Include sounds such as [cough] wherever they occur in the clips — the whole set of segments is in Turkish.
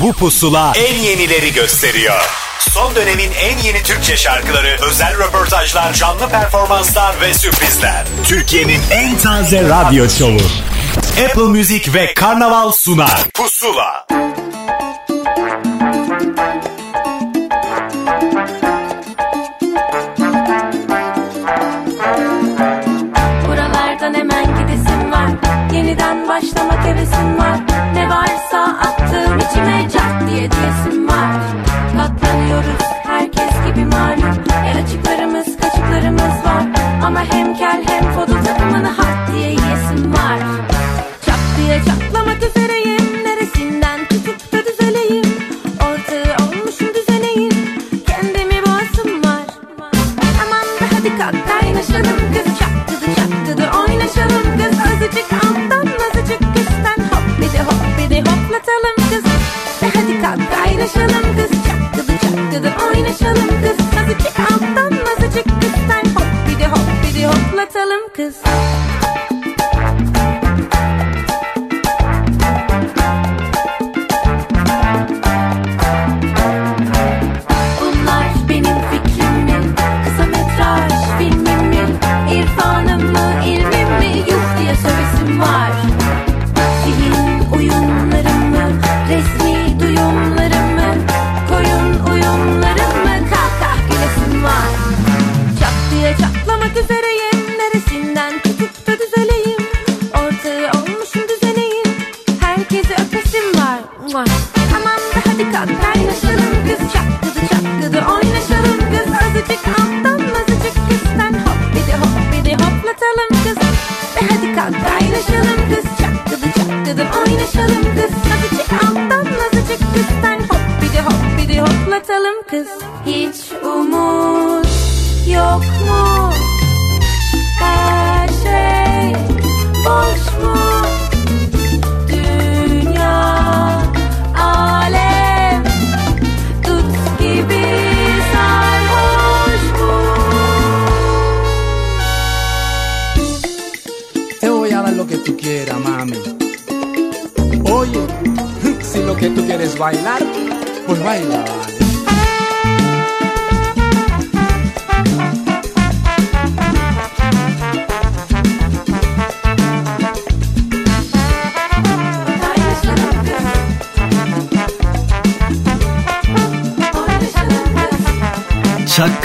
Bu pusula en yenileri gösteriyor. Son dönemin en yeni Türkçe şarkıları, özel röportajlar, canlı performanslar ve sürprizler. Türkiye'nin en taze radyo şovu. Apple Music ve Karnaval sunar. Pusula. Buralardan hemen gidesim var Yeniden başlamak hevesim var Varsa attığım içime cart diye diyesim var. Katlanıyoruz herkes gibi malum. El açıklarımız kaçıklarımız var. Ama hem kel hem fodu bir de hoplatalım Hiç umut yok mu? Her şey boş mu? Dünya alem tut gibi sarhoş mu? Te voy a dar lo que tú quieras, mami. Oye, [laughs] si lo que tú quieres bailar, pues baila.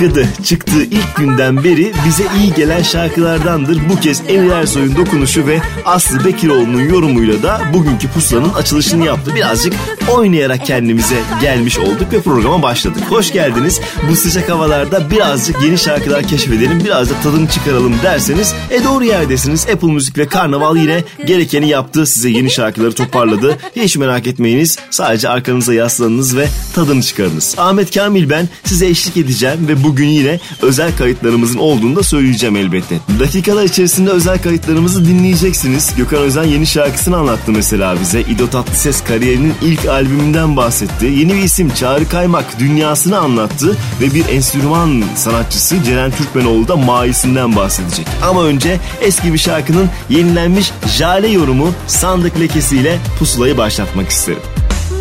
Çakkıdı çıktığı ilk günden beri bize iyi gelen şarkılardandır. Bu kez Emir Ersoy'un dokunuşu ve Aslı Bekiroğlu'nun yorumuyla da bugünkü pusulanın açılışını yaptı. Birazcık oynayarak kendimize gelmiş olduk ve programa başladık. Hoş geldiniz. Bu sıcak havalarda birazcık yeni şarkılar keşfedelim, biraz da tadını çıkaralım derseniz e doğru yerdesiniz. Apple Müzik ve Karnaval yine gerekeni yaptı. Size yeni şarkıları toparladı. Hiç merak etmeyiniz. Sadece arkanıza yaslanınız ve tadını çıkarınız. Ahmet Kamil ben size eşlik edeceğim ve bugün yine özel kayıtlarımızın olduğunu da söyleyeceğim elbette. Dakikalar içerisinde özel kayıtlarımızı dinleyeceksiniz. Gökhan Özen yeni şarkısını anlattı mesela bize. İdo Tatlıses kariyerinin ilk albümünden bahsetti. Yeni bir isim Çağrı Kaymak dünyasını anlattı ve bir enstrüman sanatçısı Ceren Türkmenoğlu da maisinden bahsedecek. Ama önce eski bir şarkının yenilenmiş Jale yorumu sandık lekesiyle pusulayı başlatmak isterim.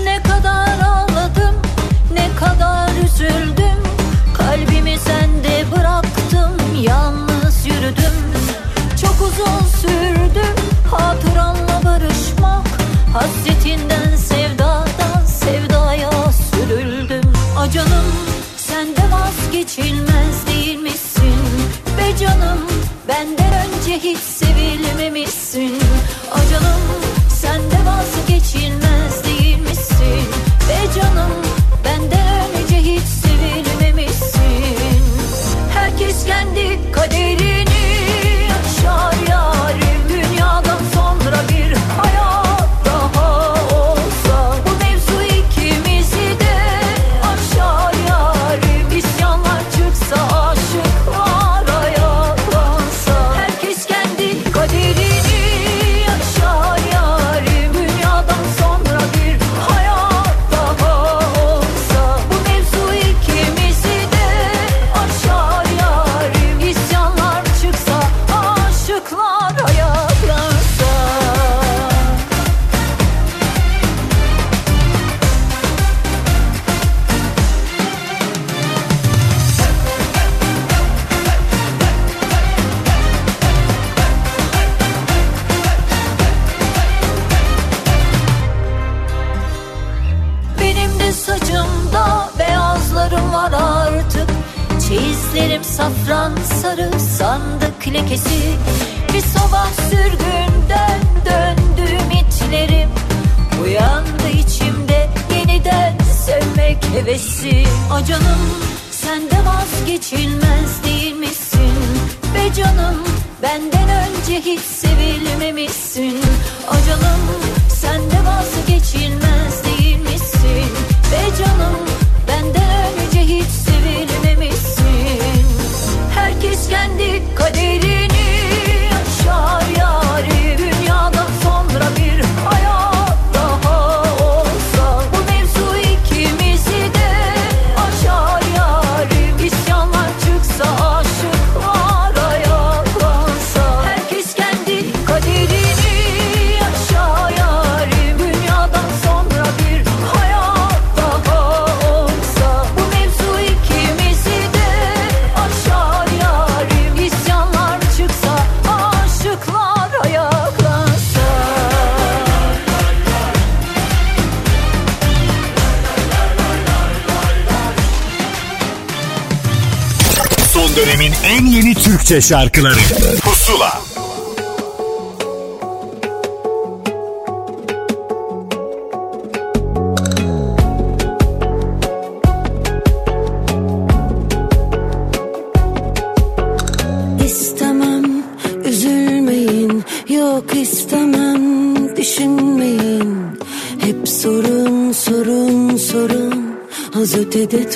Ne kadar ağladım, ne kadar üzüldüm Kalbimi sende bıraktım, yalnız yürüdüm Çok uzun sürdü hatıranla barışmak Hasretinden benden önce hiç sevilmemişsin. Canım Türkçe şarkıları. Pusula. İstemem üzülmeyin. Yok istemem düşünmeyin. Hep sorun sorun sorun. Az ötede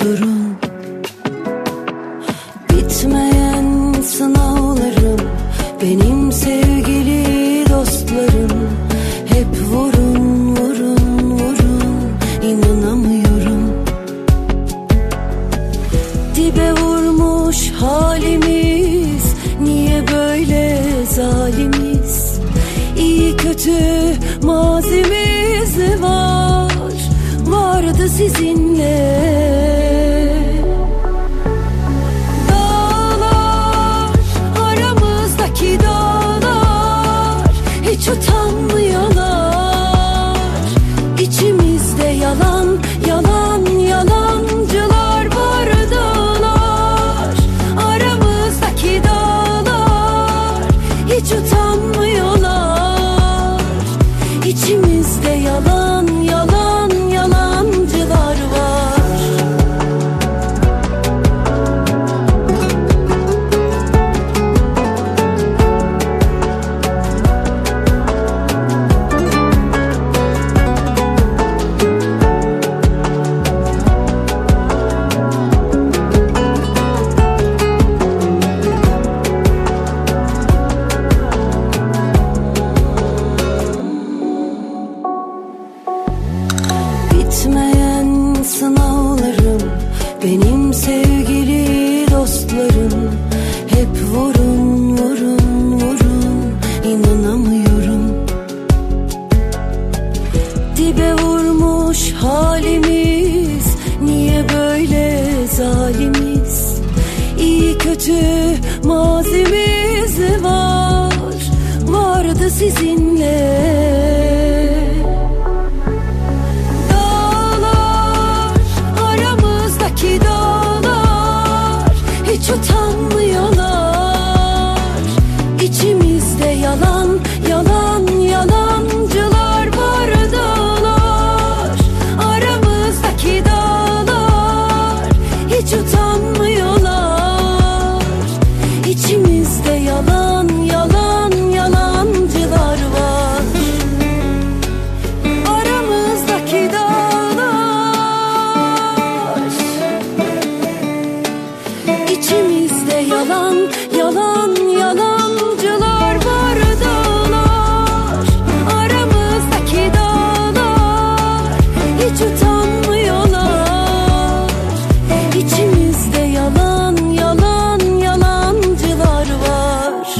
추천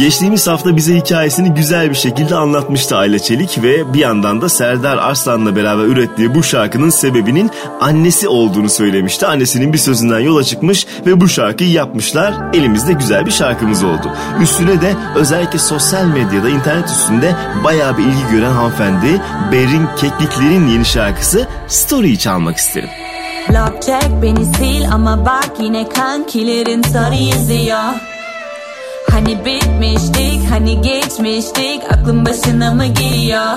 Geçtiğimiz hafta bize hikayesini güzel bir şekilde anlatmıştı Ayla Çelik ve bir yandan da Serdar Arslan'la beraber ürettiği bu şarkının sebebinin annesi olduğunu söylemişti. Annesinin bir sözünden yola çıkmış ve bu şarkıyı yapmışlar. Elimizde güzel bir şarkımız oldu. Üstüne de özellikle sosyal medyada internet üstünde bayağı bir ilgi gören hanımefendi Berin Keklikler'in yeni şarkısı Story'yi çalmak isterim. Blok çek beni sil ama bak yine kankilerin story izliyor. Hani bitmiştik hani geçmiştik. Aklım başına mı geliyor?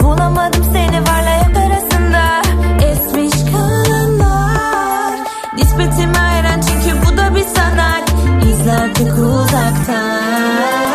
Bulamadım seni varla yok arasında. Esmiş kalanlar Nispetim ayran çünkü bu da bir sanat. İzle artık uzaktan.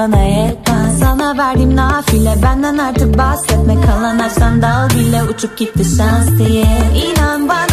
bana yetmez. Sana verdiğim nafile benden artık bahsetme. Kalan her sandal bile uçup gitti şans diye. İnan bana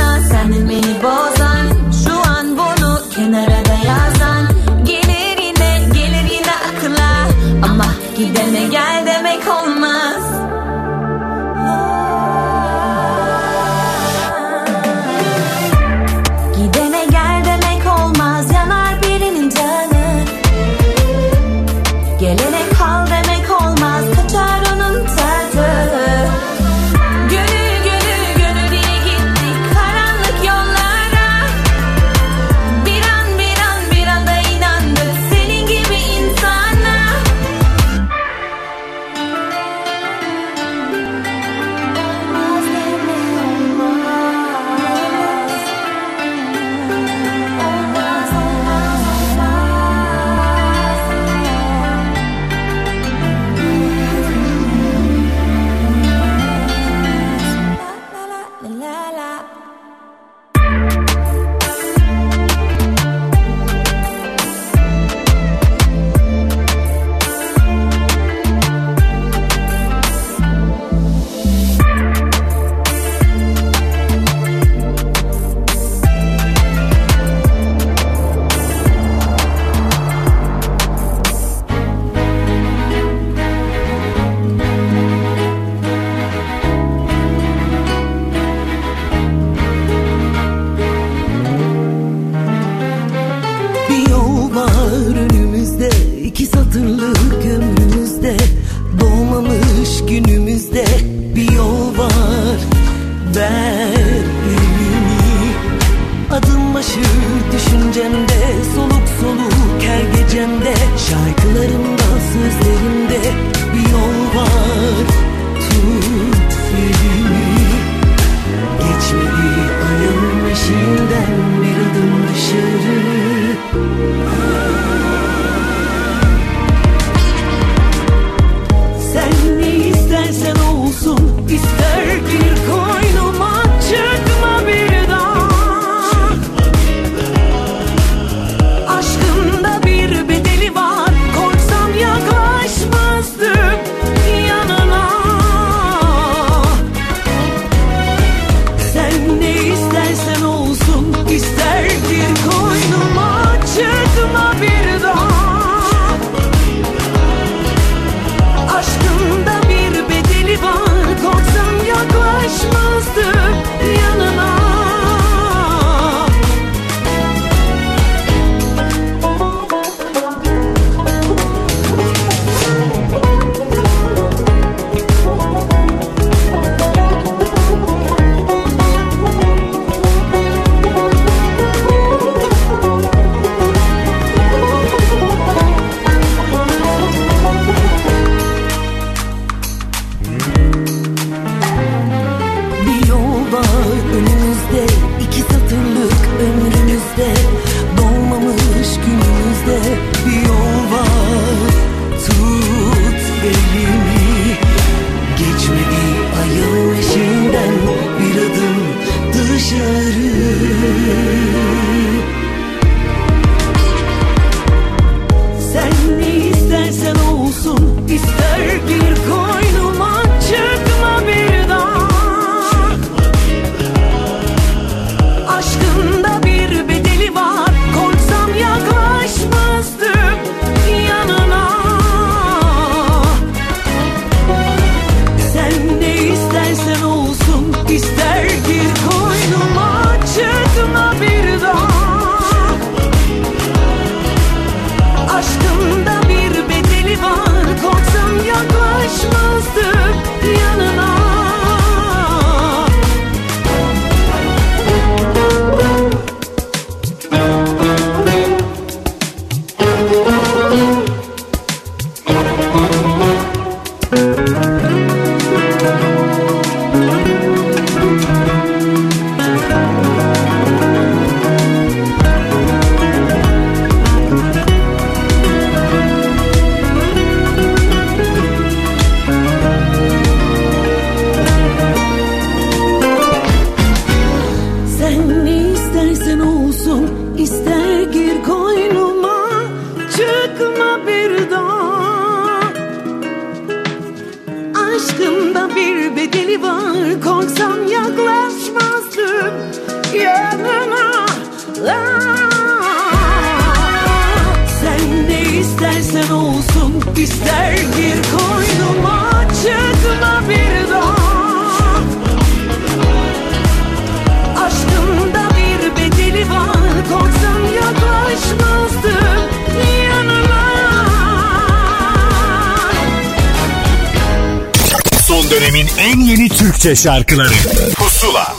Türkçe şarkıları Pusula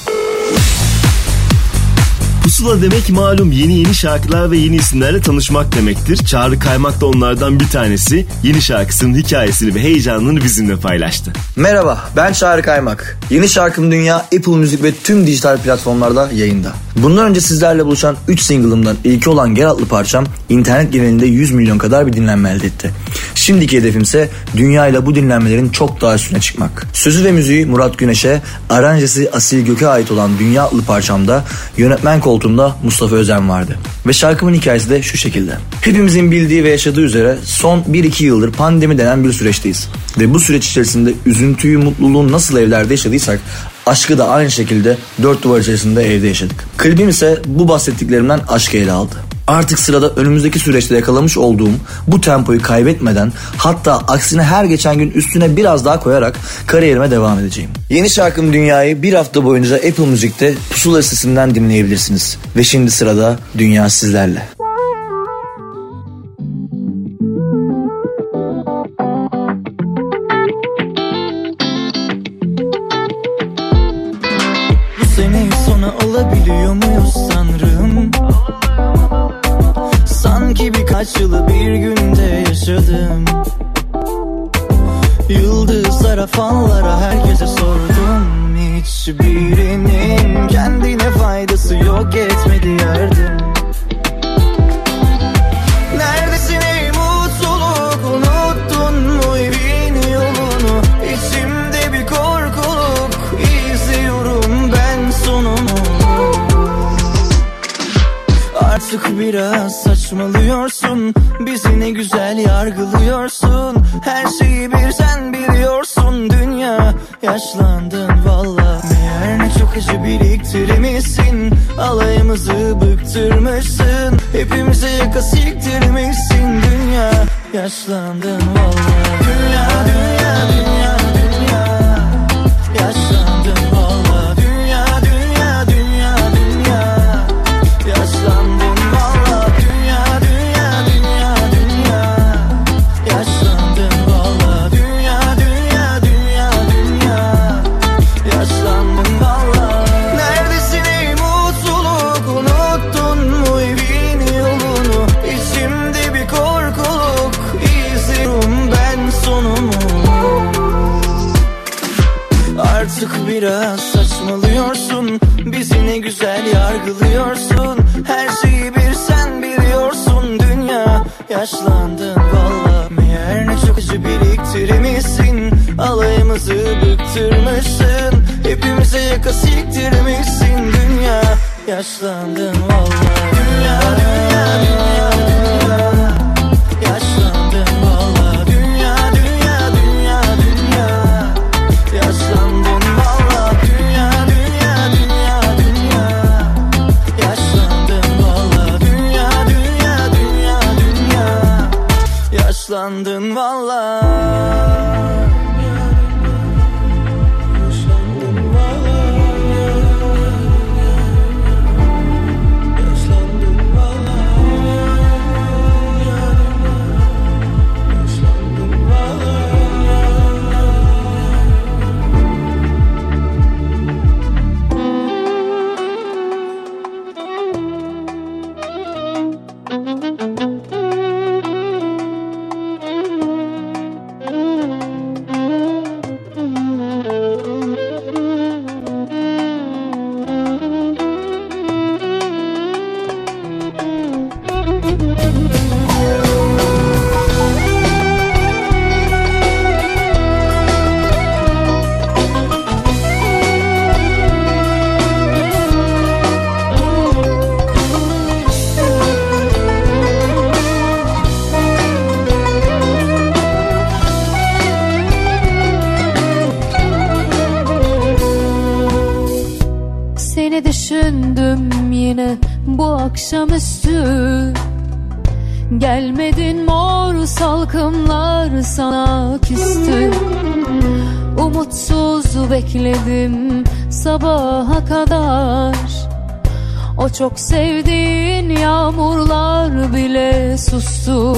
Pusula demek malum yeni yeni şarkılar ve yeni isimlerle tanışmak demektir. Çağrı Kaymak da onlardan bir tanesi. Yeni şarkısının hikayesini ve heyecanını bizimle paylaştı. Merhaba ben Çağrı Kaymak. Yeni şarkım Dünya Apple Müzik ve tüm dijital platformlarda yayında. Bundan önce sizlerle buluşan 3 single'ımdan ilki olan Gel adlı parçam internet genelinde 100 milyon kadar bir dinlenme elde etti. Şimdiki hedefimse dünya ile bu dinlenmelerin çok daha üstüne çıkmak. Sözü ve müziği Murat Güneş'e, aranjesi Asil Gök'e ait olan Dünya adlı parçamda yönetmen koltuğunda Mustafa Özen vardı. Ve şarkımın hikayesi de şu şekilde. Hepimizin bildiği ve yaşadığı üzere son 1-2 yıldır pandemi denen bir süreçteyiz. Ve bu süreç içerisinde üzüntüyü, mutluluğu nasıl evlerde yaşadıysak aşkı da aynı şekilde dört duvar içerisinde evde yaşadık. Klibim ise bu bahsettiklerimden aşkı ele aldı. Artık sırada önümüzdeki süreçte yakalamış olduğum bu tempoyu kaybetmeden hatta aksine her geçen gün üstüne biraz daha koyarak kariyerime devam edeceğim. Yeni şarkım Dünya'yı bir hafta boyunca Apple Müzik'te Pusula sitesinden dinleyebilirsiniz. Ve şimdi sırada Dünya sizlerle. Yaşadım Yıldızlara fallara herkese sordum. Hiçbirinin kendine faydası yok etmedi yardım Yaşlandın mı? Akşamüstü Gelmedin mor salkımlar sana küstü. Umutsuz bekledim sabaha kadar. O çok sevdiğin yağmurlar bile sustu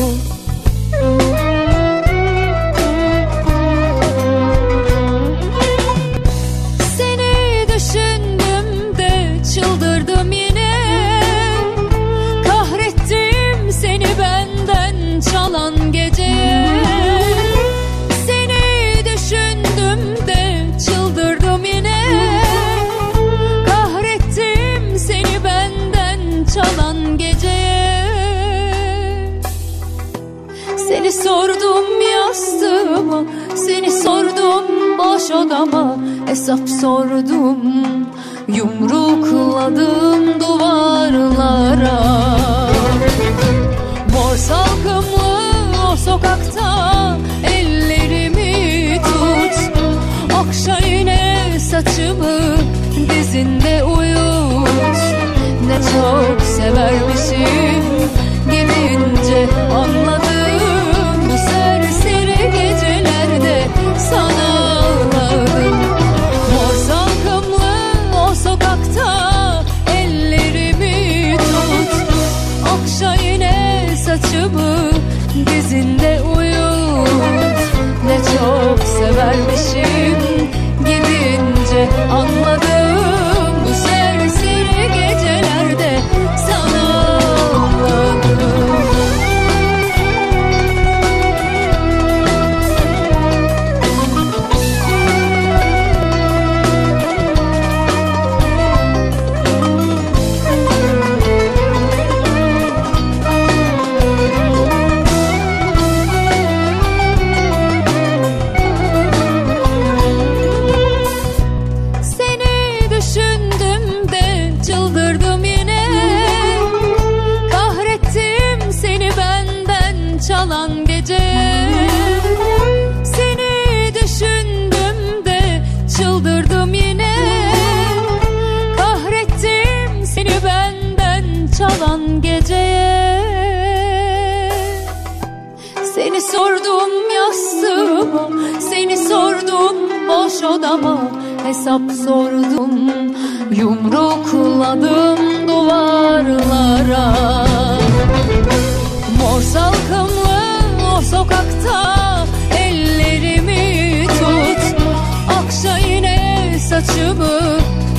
boş odama Hesap sordum. Yumrukladım duvarlara. Mor salkımlı o sokakta Ellerimi tut. Okşa yine saçımı Dizinde uyut. Ne çok severmişim Gidince anladım çok seni sordum yastığıma Seni sordum boş odama. Hesap sordum Yumrukladım duvarlara. Mor salkımlı o sokakta Ellerimi tut. Akşa yine saçımı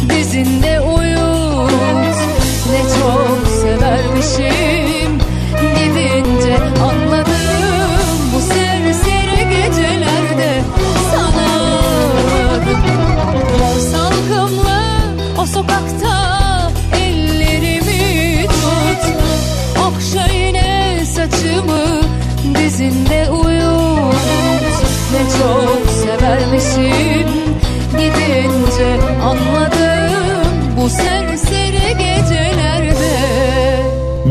Dizinde uyut. Ne çok severmişim Dizinde uyut Ne çok severmişim Gidince anladım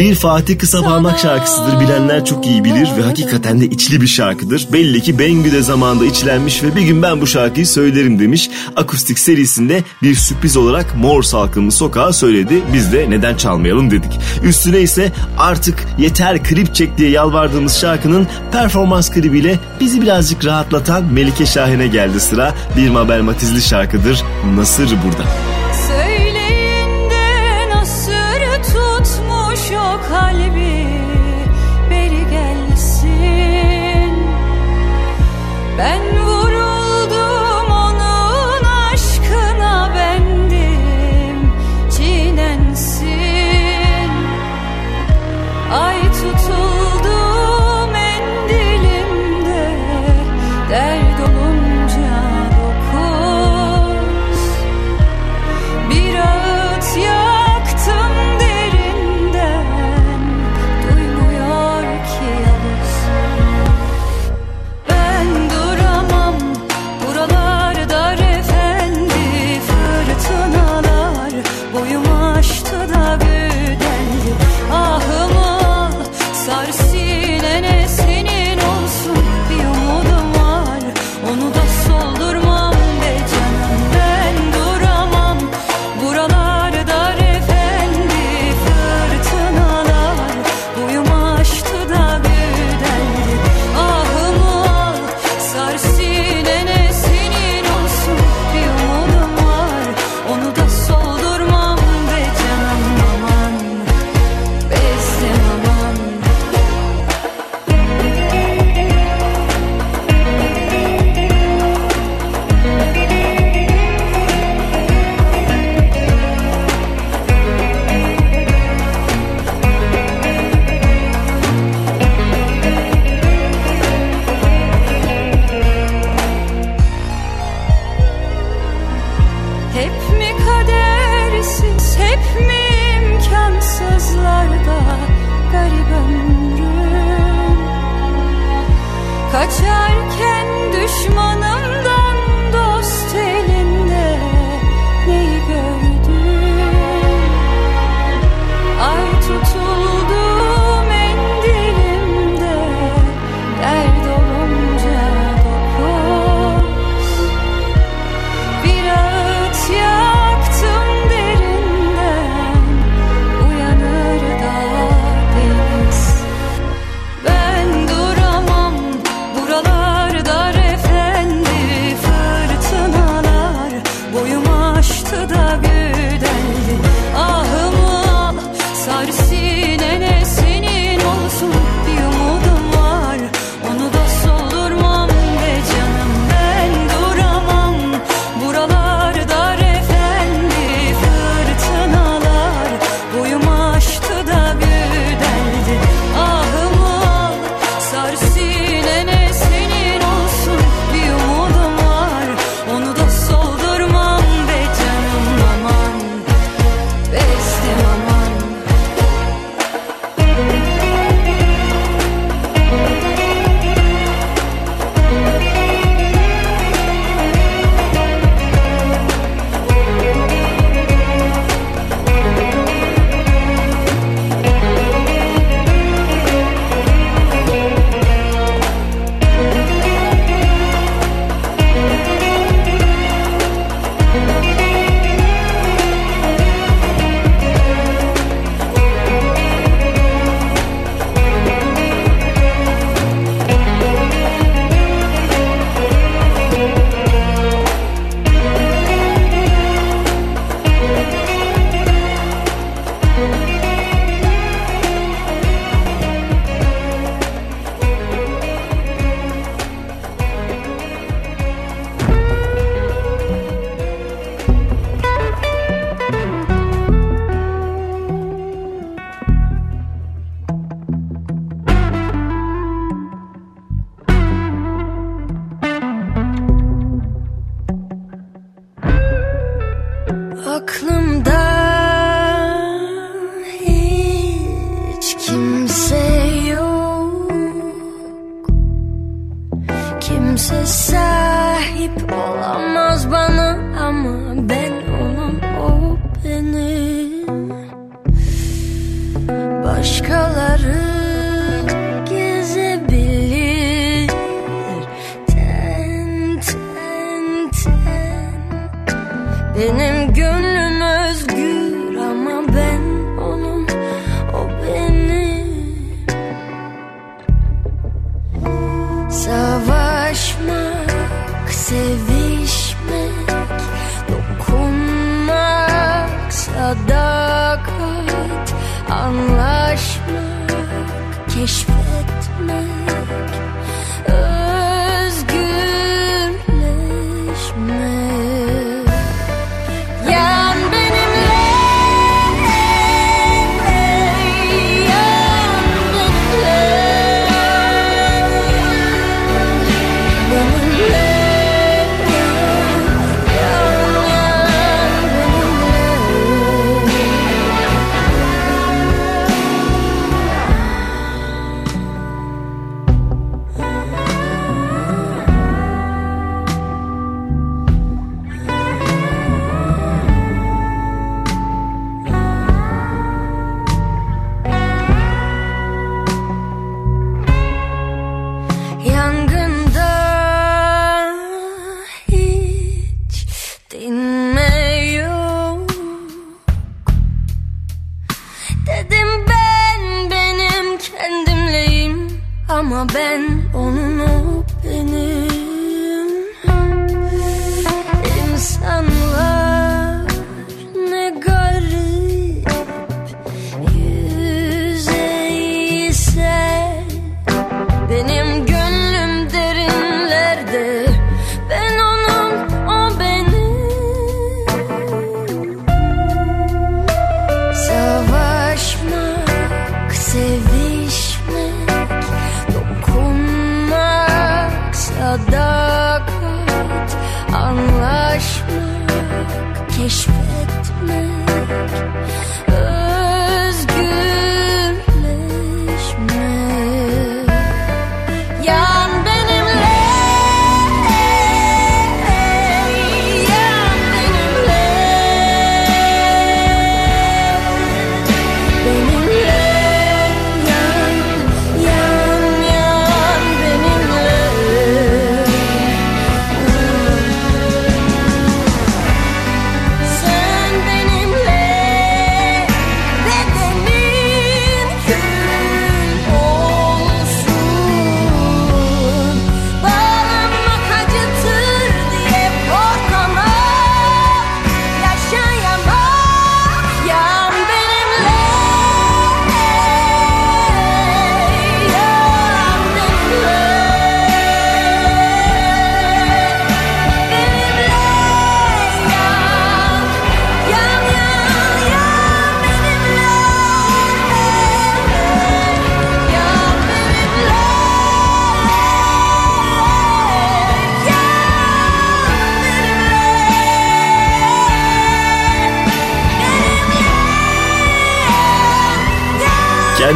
Bir Fatih Kısa Parmak şarkısıdır bilenler çok iyi bilir ve hakikaten de içli bir şarkıdır. Belli ki Bengü de zamanında içlenmiş ve bir gün ben bu şarkıyı söylerim demiş. Akustik serisinde bir sürpriz olarak Mor Salkımlı Sokağı söyledi. Biz de neden çalmayalım dedik. Üstüne ise artık yeter klip çek diye yalvardığımız şarkının performans klibiyle bizi birazcık rahatlatan Melike Şahin'e geldi sıra. Bir Mabel Matizli şarkıdır. Nasır burada. gün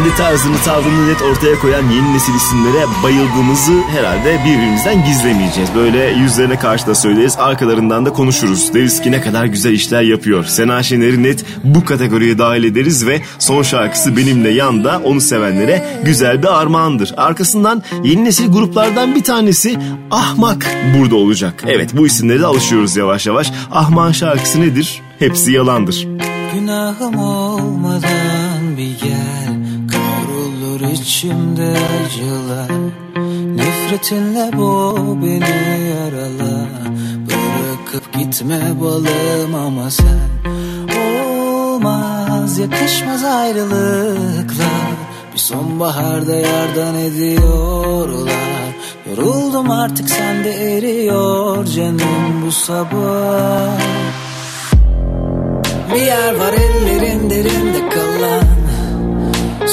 Kendi tarzını tavrını net ortaya koyan yeni nesil isimlere bayıldığımızı herhalde birbirimizden gizlemeyeceğiz. Böyle yüzlerine karşı da söyleriz arkalarından da konuşuruz. Deriz ki ne kadar güzel işler yapıyor. Sena Şener'i net bu kategoriye dahil ederiz ve son şarkısı Benimle Yanda onu sevenlere güzel bir armağandır. Arkasından yeni nesil gruplardan bir tanesi Ahmak burada olacak. Evet bu isimlere de alışıyoruz yavaş yavaş. Ahmak'ın şarkısı nedir? Hepsi yalandır. Günahım olmadan içimde acılar. Nefretinle boğ beni yarala. Bırakıp gitme balım ama sen Olmaz. Yakışmaz ayrılıklar. Bir sonbaharda yardan ediyorlar. Yoruldum artık sende eriyor canım bu sabah. Bir yer var ellerin derinde kalan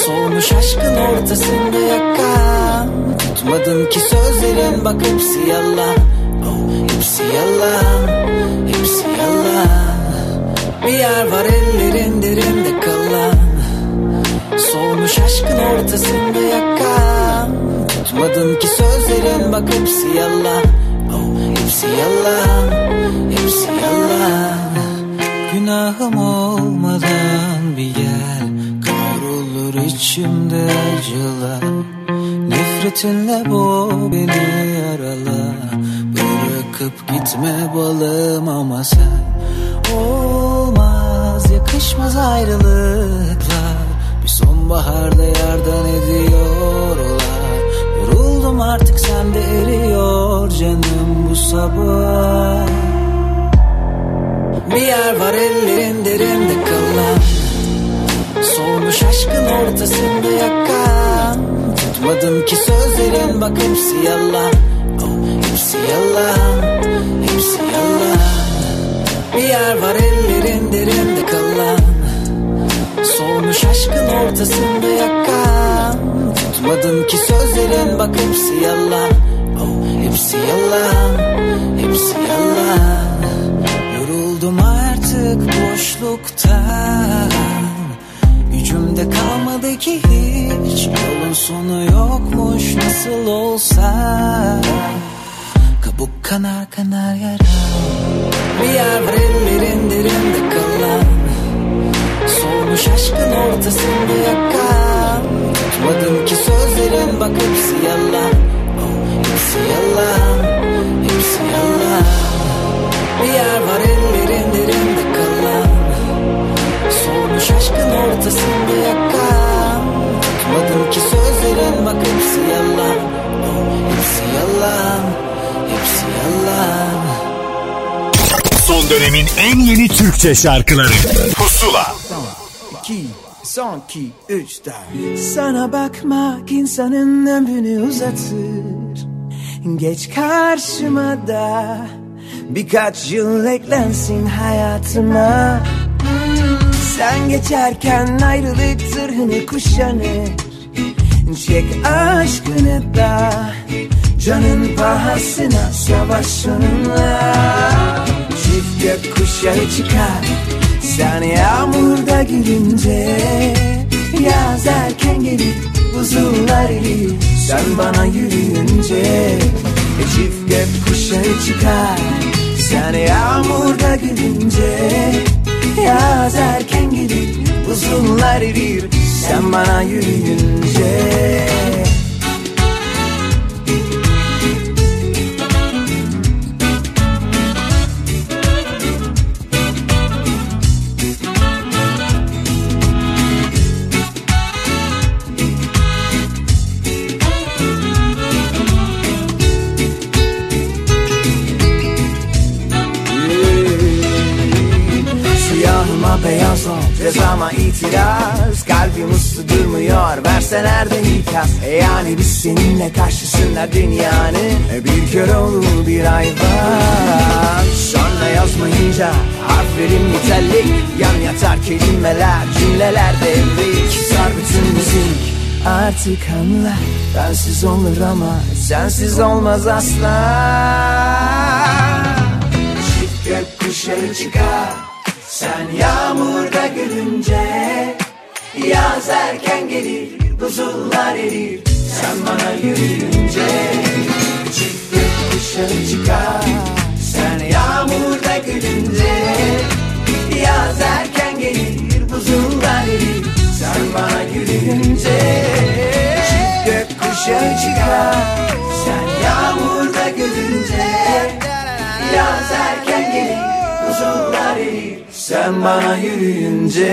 Solmuş aşkın ortasında yakan. Tutmadın ki sözlerin bak hepsi yalan. Oh, Hepsi yalan, hepsi yalan. Bir yer var ellerin derinde kalan. Solmuş aşkın ortasında yakan. Tutmadın ki sözlerin bak hepsi yalan. Oh, Hepsi yalan, hepsi yalan. Günahım olmadan bir Kavrulur içimde acılar. Nefretinle boğ beni yarala. Bırakıp gitme balım ama sen Olmaz. Yakışmaz ayrılıklar. Bir sonbaharda yardan ediyorlar. Yoruldum artık sende eriyor canım bu sabah. Bir yer var ellerin derinde kalan Soğumuş aşkın ortasında yakan. Tutmadım ki sözlerin bak hepsi yalan. Oh, Hepsi yalan, hepsi yalan. Bir yer var ellerin derinde kalan. Soğumuş aşkın ortasında yakan. Tutmadım ki sözlerin bak hepsi yalan. Oh, Hepsi yalan, hepsi yalan. Yoruldum artık boşluktan. Gücümde kalmadı ki hiç. Yolun sonu yokmuş nasıl olsa. Kabuk kanar kanar yara Bir ellerin derinde kalan. Solmuş aşkın ortasında yakan. Tutmadım ki sözlerin bak hepsi yalan. Oh, Hepsi yalan Hepsi yalan. Bir yer var ellerin ortasında yakan Tutmadım ki sözlerin bak hepsi yalan Hepsi yalan Hepsi yalan. Son dönemin en yeni Türkçe şarkıları. Pusula. 2, son 2, 3, 4 Sana bakmak insanın ömrünü uzatır. Geç karşıma da Birkaç yıl eklensin hayatıma Sen geçerken ayrılık zırhını kuşanır. Çek aşkını da Canın pahasına savaş onunla Çift gökkuşağı çıkar. Sen yağmurda gülünce Yaz erken gelir Buzullar erir. Sen bana yürüyünce Çift gökkuşağı çıkar. Sen yağmurda gülünce Yaz erken gelir Buzullar erir Sen bana yürüyünce durmuyor Verseler de ikaz e Yani biz seninle karşısınlar dünyanın. E Bir kör olur bir ay var. Sonra yazmayınca Harflerim mütellik Yan yatar kelimeler Cümleler devrik Sar bütün müzik Artık anla. Bensiz olur ama Sensiz olmaz asla. Çift gökkuşağı çıkar Sen yağmurda gülünce Yaz erken gelir Buzullar erir. Sen bana yürüyünce Çift gökkuşağı çıkar. Sen yağmurda gülünce Yaz erken gelir Buzullar erir. Sen bana yürüyünce Çift gökkuşağı çıkar. Sen yağmurda gülünce Yaz erken gelir Buzullar erir. Sen bana yürüyünce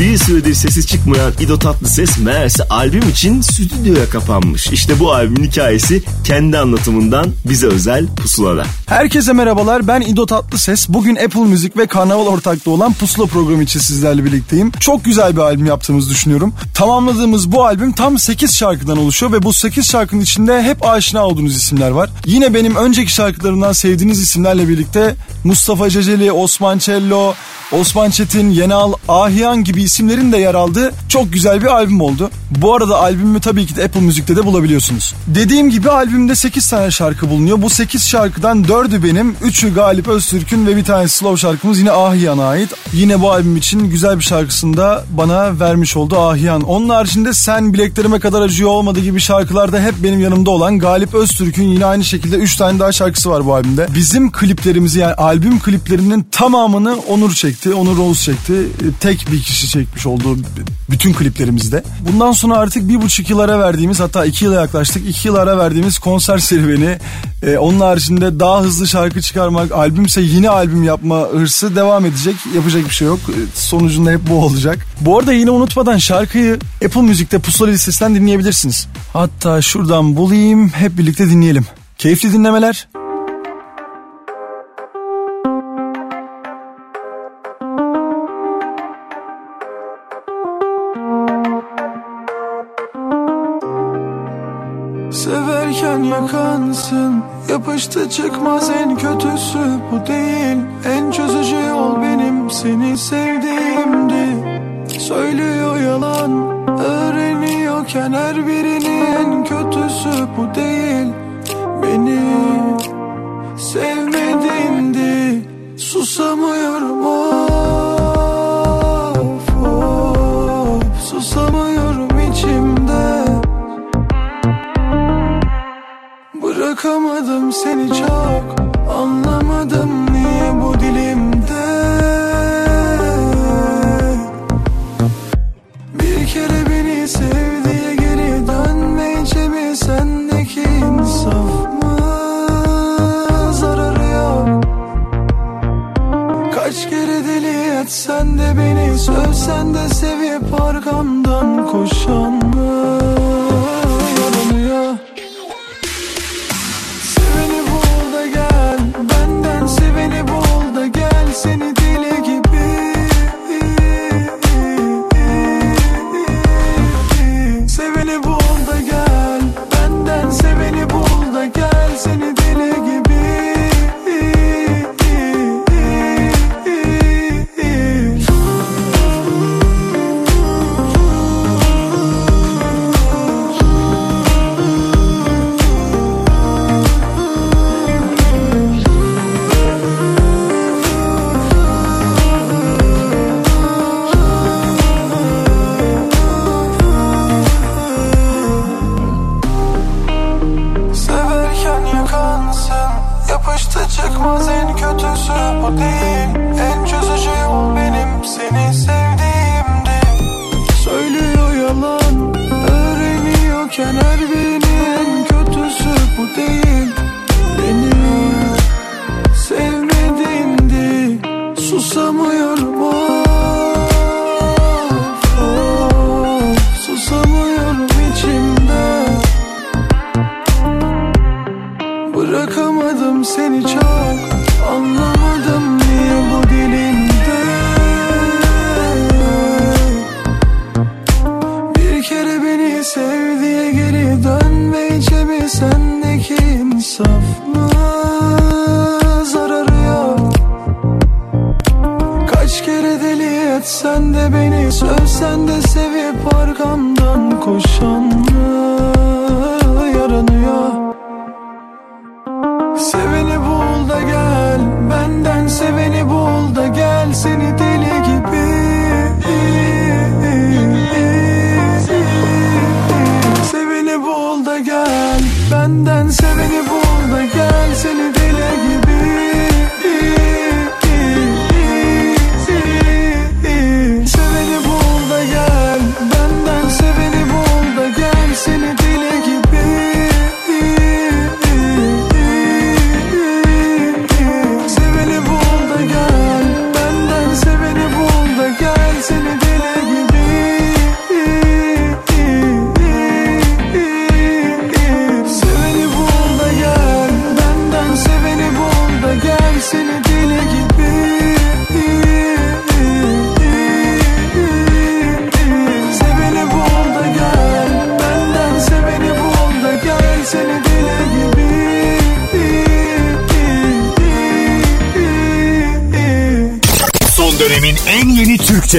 Bir süredir sesi çıkmayan İdo Tatlıses meğerse albüm için stüdyoya kapanmış. İşte bu albümün hikayesi kendi anlatımından bize özel pusulada. Herkese merhabalar ben İdo Tatlıses. Bugün Apple Müzik ve Karnaval ortaklığı olan Pusula programı için sizlerle birlikteyim. Çok güzel bir albüm yaptığımızı düşünüyorum. Tamamladığımız bu albüm tam 8 şarkıdan oluşuyor ve bu 8 şarkının içinde hep aşina olduğunuz isimler var. Yine benim önceki şarkılarımdan sevdiğiniz isimlerle birlikte Mustafa Ceceli, Osman Cello, Osman Çetin, Yenal, Ahiyan gibi isimlerin de yer aldığı çok güzel bir albüm oldu. Bu arada albümü tabii ki de Apple Müzik'te de bulabiliyorsunuz. Dediğim gibi albümde 8 tane şarkı bulunuyor. Bu 8 şarkıdan 4'ü benim, 3'ü Galip Öztürk'ün ve bir tane slow şarkımız yine Ahiyan'a ait. Yine bu albüm için güzel bir şarkısını da bana vermiş oldu Ahiyan. Onun haricinde Sen Bileklerime Kadar Acıyor Olmadı gibi şarkılarda hep benim yanımda olan Galip Öztürk'ün yine aynı şekilde 3 tane daha şarkısı var bu albümde. Bizim kliplerimizi yani albüm kliplerinin tamamını Onur çekti. Onur Oğuz çekti. Tek bir kişi çekmiş olduğu bütün kliplerimizde. Bundan sonra artık bir buçuk yıl ara verdiğimiz hatta iki yıla yaklaştık. iki yıl ara verdiğimiz konser serüveni. Ee, onun haricinde daha hızlı şarkı çıkarmak, albümse yeni albüm yapma hırsı devam edecek. Yapacak bir şey yok. Ee, Sonucunda hep bu olacak. Bu arada yine unutmadan şarkıyı Apple Müzik'te Pusula listesinden dinleyebilirsiniz. Hatta şuradan bulayım hep birlikte dinleyelim. Keyifli dinlemeler. Yapıştı çıkmaz en kötüsü. Bu değil En çözücü yol benim seni sevdiğimdi. Söylüyor yalan öğreniyorken her birini. En kötüsü bu değil beni sevmedindi Susamıyorum of Bırakamadım seni çok Anlamadım niye bu dilimde. Bir kere beni sev diye geri dönmeyece mi Sendeki insaf mı? Zararı yok. Kaç kere deli etsen de beni Sövsen de sevip arkamdan koşan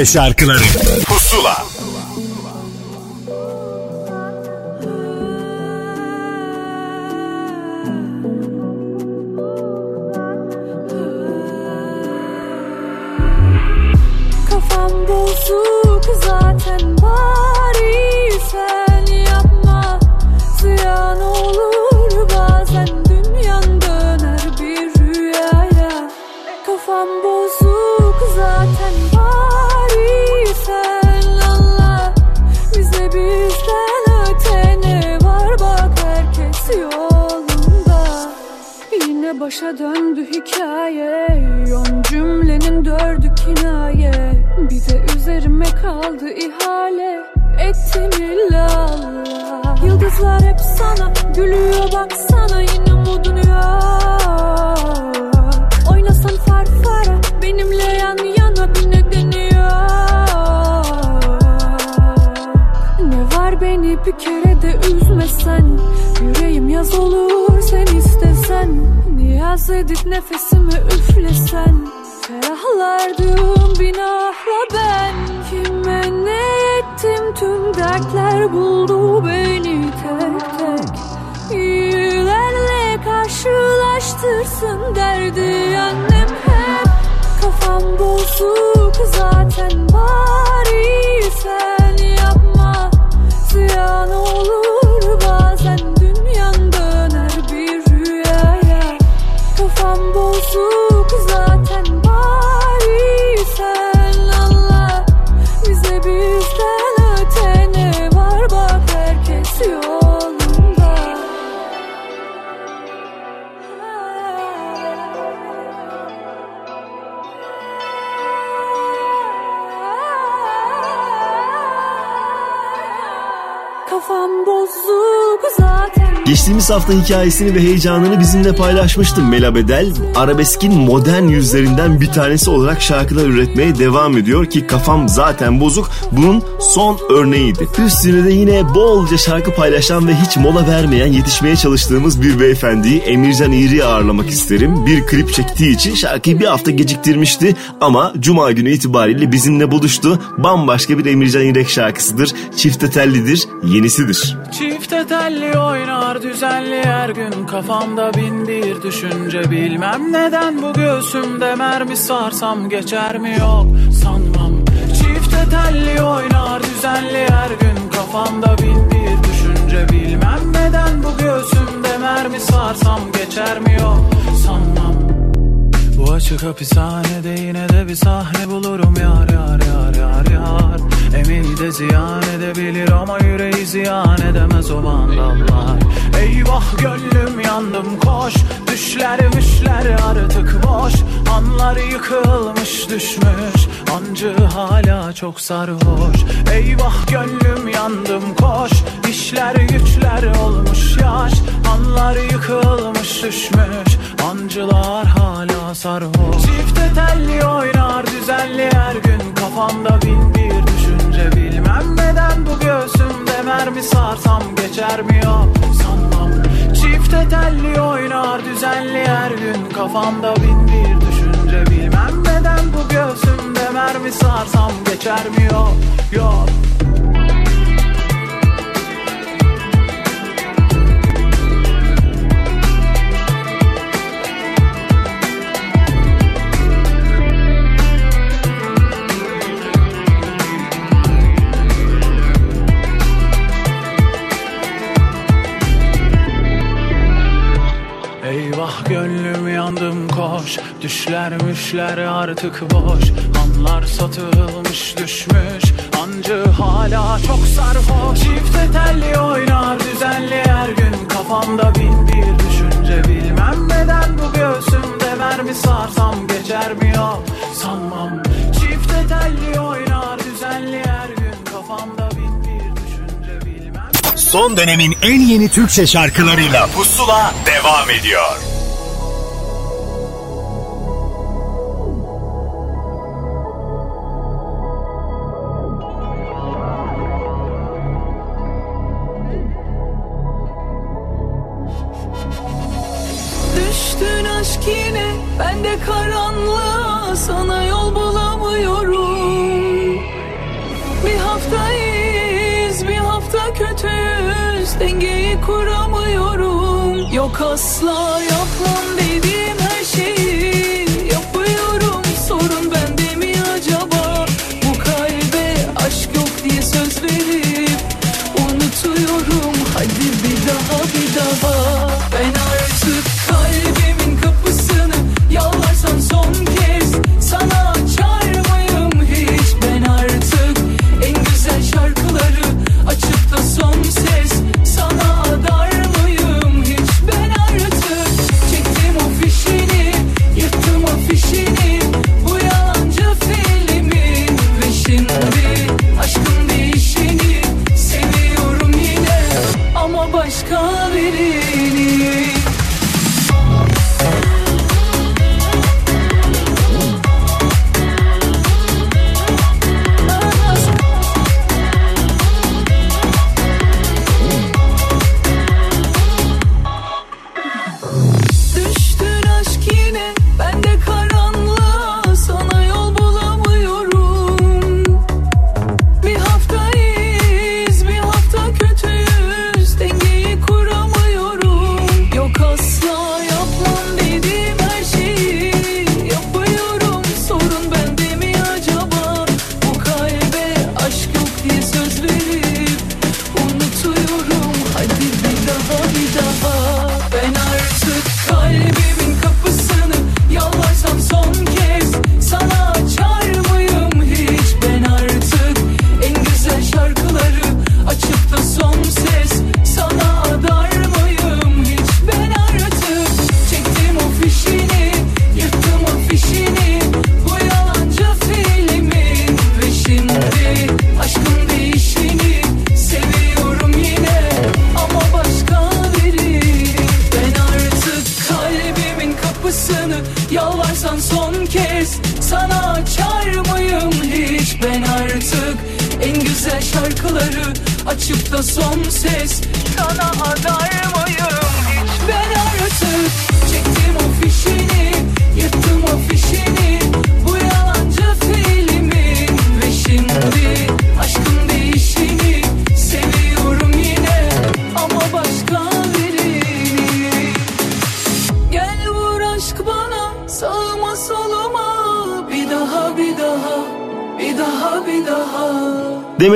şarkıları başa döndü hikaye. Yon cümlenin dördü kinaye. Bir de üzerime kaldı ihale. Ettim illallah Yıldızlar hep sana gülüyor baksana Yine umudun yok. Oynasan farfara benimle yan yana bir nedeni yok. Ne var beni bir kere de üzmesen? Yüreğim yaz olur sen istesen Naz edip nefesimi üflesen. Ferahlardım binahla ben. Kime ne ettim tüm dertler buldu beni tek tek. Yülerle karşılaştırsın derdi annem hep. Kafam bozuk zaten bari Geçtiğimiz hafta hikayesini ve heyecanını bizimle paylaşmıştım Mela Bedel. Arabeskin modern yüzlerinden bir tanesi olarak şarkılar üretmeye devam ediyor ki kafam zaten bozuk. Bunun son örneğiydi. Üstüne de yine bolca şarkı paylaşan ve hiç mola vermeyen yetişmeye çalıştığımız bir beyefendiyi Emircan İğri'yi ağırlamak isterim. Bir klip çektiği için şarkıyı bir hafta geciktirmişti ama Cuma günü itibariyle bizimle buluştu. Bambaşka bir Emircan İrek şarkısıdır. Çifte tellidir, yenisidir. Çifte telli oynar düzenli her gün Kafamda bin bir düşünce bilmem neden Bu göğsümde mermi sarsam geçer mi? Yok sanmam. Çifte telli oynar düzenli her gün Kafamda bin bir düşünce bilmem neden Bu göğsümde mermi sarsam geçer mi? Yok sanmam. Bu açık hapishanede yine de bir sahne bulurum. Yar yar yar yar yar. Emeği de ziyan edebilir ama yüreği ziyan edemez o vandallar Eyvah gönlüm yandım koş. Düşler müşler artık boş. Anlar yıkılmış düşmüş. Ancı hala çok sarhoş. Eyvah gönlüm yandım koş. İşler güçler olmuş yaş. Anlar yıkılmış düşmüş. Ancılar hala sarhoş. Çifte telli oynar düzenli her gün. Kafamda bin bir düşünce. Bilmem neden bu göğsümde mermi sarsam geçer mi yok Çifte telli oynar düzenli her gün. Kafamda bin bir düşünce Bilmem neden bu göğsümde mermi sarsam geçer mi? Yok yok yandım koş Düşler müşler artık boş. Anlar satılmış düşmüş. Ancı hala çok sarhoş. Çifte telli oynar düzenli her gün. Kafamda bin bir düşünce Bilmem neden bu göğsümde mermi sarsam geçer mi yok sanmam. Çifte telli oynar düzenli her gün. Kafamda bin bir düşünce bilmem Son dönemin en yeni Türkçe şarkılarıyla Pusula devam ediyor.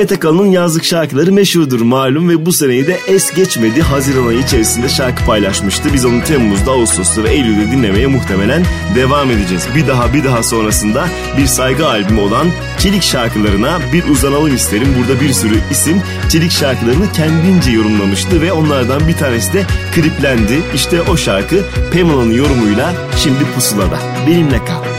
Demet Akalın'ın yazlık şarkıları meşhurdur malum ve bu seneyi de es geçmedi. Haziran ayı içerisinde şarkı paylaşmıştı. Biz onu Temmuz'da, Ağustos'ta ve Eylül'de dinlemeye muhtemelen devam edeceğiz. Bir daha bir daha sonrasında bir saygı albümü olan Çelik şarkılarına bir uzanalım isterim. Burada bir sürü isim Çelik şarkılarını kendince yorumlamıştı ve onlardan bir tanesi de kliplendi. İşte o şarkı Pamela'nın yorumuyla şimdi pusulada. Benimle kal.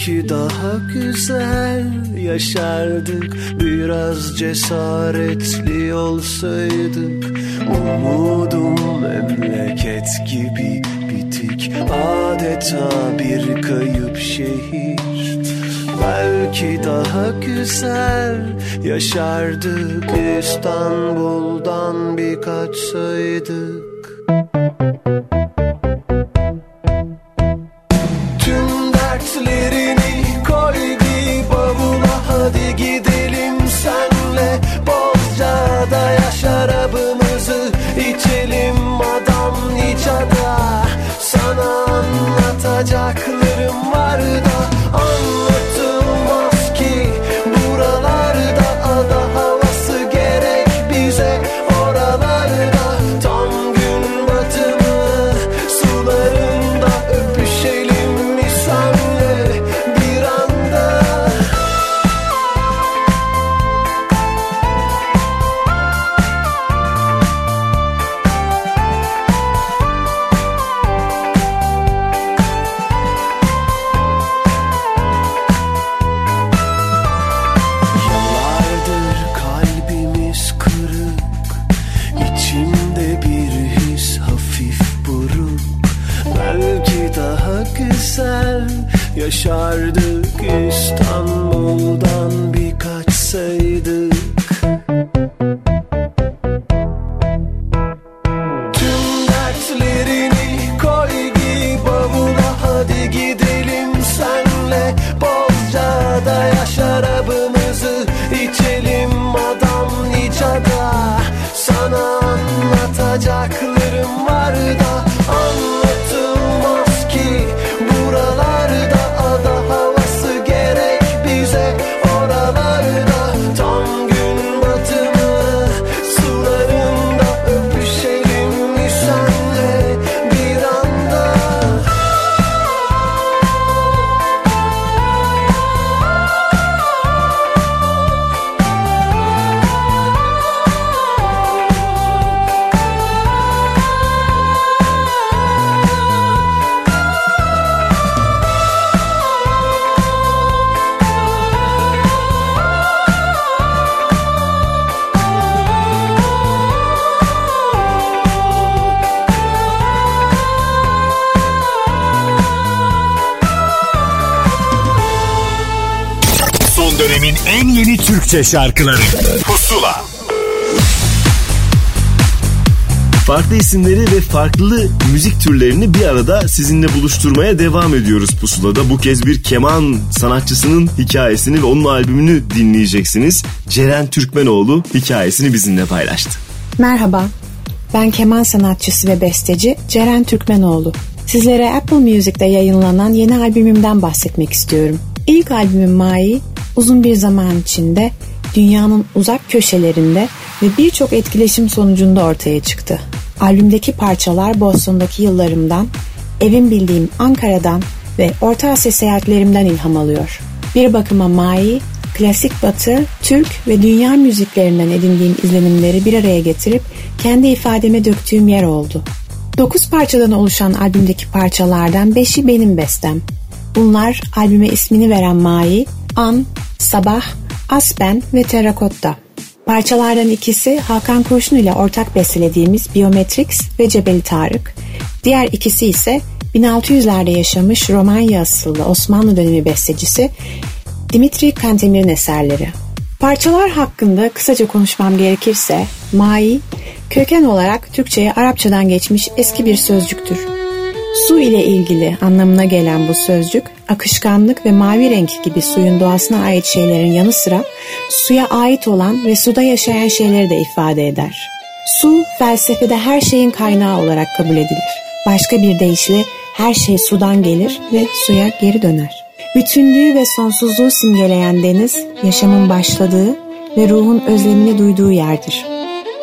Belki daha güzel yaşardık Biraz cesaretli olsaydık. Umudum memleket gibi bitik Adeta bir kayıp şehir. Belki daha güzel yaşardık İstanbul'dan birkaç saydık dönemin en yeni Türkçe şarkıları Pusula Farklı isimleri ve farklı müzik türlerini bir arada sizinle buluşturmaya devam ediyoruz Pusula'da. Bu kez bir keman sanatçısının hikayesini ve onun albümünü dinleyeceksiniz. Ceren Türkmenoğlu hikayesini bizimle paylaştı. Merhaba, ben keman sanatçısı ve besteci Ceren Türkmenoğlu. Sizlere Apple Music'te yayınlanan yeni albümümden bahsetmek istiyorum. İlk albümüm Mai, uzun bir zaman içinde dünyanın uzak köşelerinde ve birçok etkileşim sonucunda ortaya çıktı. Albümdeki parçalar Boston'daki yıllarımdan, evim bildiğim Ankara'dan ve Orta Asya seyahatlerimden ilham alıyor. Bir bakıma Mai, klasik batı, Türk ve dünya müziklerinden edindiğim izlenimleri bir araya getirip kendi ifademe döktüğüm yer oldu. 9 parçadan oluşan albümdeki parçalardan 5'i benim bestem. Bunlar albüme ismini veren Mai, An, Sabah, Aspen ve Terrakotta. Parçalardan ikisi Hakan Kurşun ile ortak bestelediğimiz Biometrix ve Cebeli Tarık. Diğer ikisi ise 1600'lerde yaşamış Romanya asıllı Osmanlı dönemi bestecisi Dimitri Kantemir'in eserleri. Parçalar hakkında kısaca konuşmam gerekirse Mai, köken olarak Türkçe'ye Arapçadan geçmiş eski bir sözcüktür. Su ile ilgili anlamına gelen bu sözcük akışkanlık ve mavi renk gibi suyun doğasına ait şeylerin yanı sıra suya ait olan ve suda yaşayan şeyleri de ifade eder. Su felsefede her şeyin kaynağı olarak kabul edilir. Başka bir deyişle her şey sudan gelir ve suya geri döner. Bütünlüğü ve sonsuzluğu simgeleyen deniz yaşamın başladığı ve ruhun özlemini duyduğu yerdir.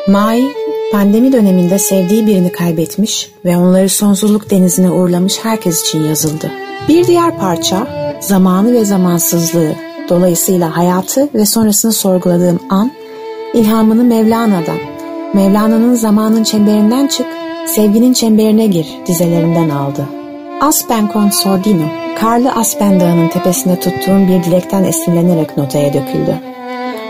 Mai Pandemi döneminde sevdiği birini kaybetmiş ve onları sonsuzluk denizine uğurlamış herkes için yazıldı. Bir diğer parça zamanı ve zamansızlığı, dolayısıyla hayatı ve sonrasını sorguladığım an, ilhamını Mevlana'dan, Mevlana'nın zamanın çemberinden çık, sevginin çemberine gir dizelerinden aldı. Aspen con Sordino, karlı Aspen Dağı'nın tepesinde tuttuğum bir dilekten esinlenerek notaya döküldü.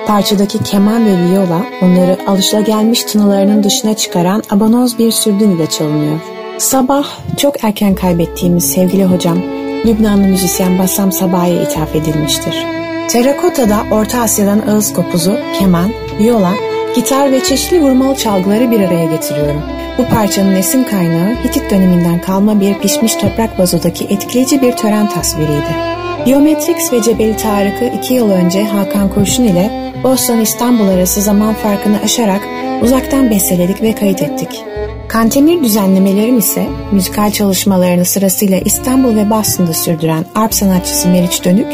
Parçadaki keman ve viola onları alışılagelmiş tınılarının dışına çıkaran abanoz bir sürdün ile çalınıyor. Sabah çok erken kaybettiğimiz sevgili hocam Lübnanlı müzisyen Bassam Sabah'a ithaf edilmiştir. Terakota'da Orta Asya'dan ağız kopuzu, keman, viola, gitar ve çeşitli vurmalı çalgıları bir araya getiriyorum. Bu parçanın esin kaynağı Hitit döneminden kalma bir pişmiş toprak vazodaki etkileyici bir tören tasviriydi. Biometrix ve Cebeli Tarık'ı iki yıl önce Hakan Kurşun ile Boston İstanbul arası zaman farkını aşarak uzaktan besteledik ve kayıt ettik. Kantemir düzenlemelerim ise müzikal çalışmalarını sırasıyla İstanbul ve Boston'da sürdüren arp sanatçısı Meriç Dönük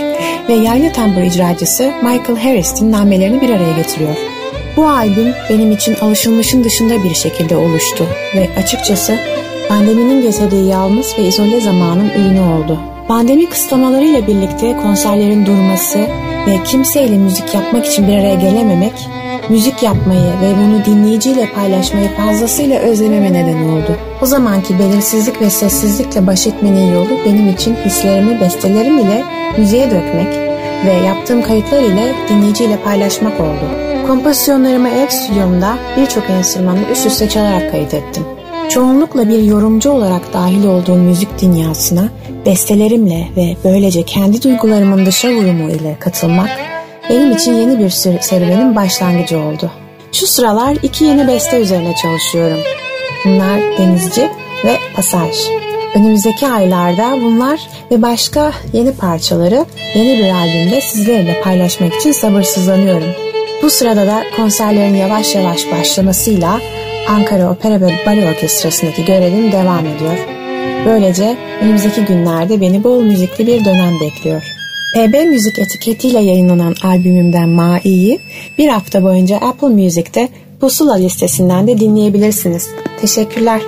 ve yaylı tambur icracısı Michael Harris'in namelerini bir araya getiriyor. Bu albüm benim için alışılmışın dışında bir şekilde oluştu ve açıkçası pandeminin getirdiği yalnız ve izole zamanın ürünü oldu. Pandemi kısıtlamalarıyla birlikte konserlerin durması ve kimseyle müzik yapmak için bir araya gelememek, müzik yapmayı ve bunu dinleyiciyle paylaşmayı fazlasıyla özlememe neden oldu. O zamanki belirsizlik ve sessizlikle baş etmenin yolu benim için hislerimi bestelerim ile müziğe dökmek ve yaptığım kayıtlar ile dinleyiciyle paylaşmak oldu. Kompozisyonlarımı ev stüdyomda birçok enstrümanı üst üste çalarak kayıt ettim. Çoğunlukla bir yorumcu olarak dahil olduğum müzik dünyasına bestelerimle ve böylece kendi duygularımın dışa vurumu ile katılmak benim için yeni bir serüvenin başlangıcı oldu. Şu sıralar iki yeni beste üzerine çalışıyorum. Bunlar Denizci ve Pasaj. Önümüzdeki aylarda bunlar ve başka yeni parçaları yeni bir albümde sizlerle paylaşmak için sabırsızlanıyorum. Bu sırada da konserlerin yavaş yavaş başlamasıyla Ankara Opera ve Bale Orkestrası'ndaki görevim devam ediyor. Böylece önümüzdeki günlerde beni bol müzikli bir dönem bekliyor. PB Müzik etiketiyle yayınlanan albümümden Mai'yi bir hafta boyunca Apple Music'te Pusula listesinden de dinleyebilirsiniz. Teşekkürler.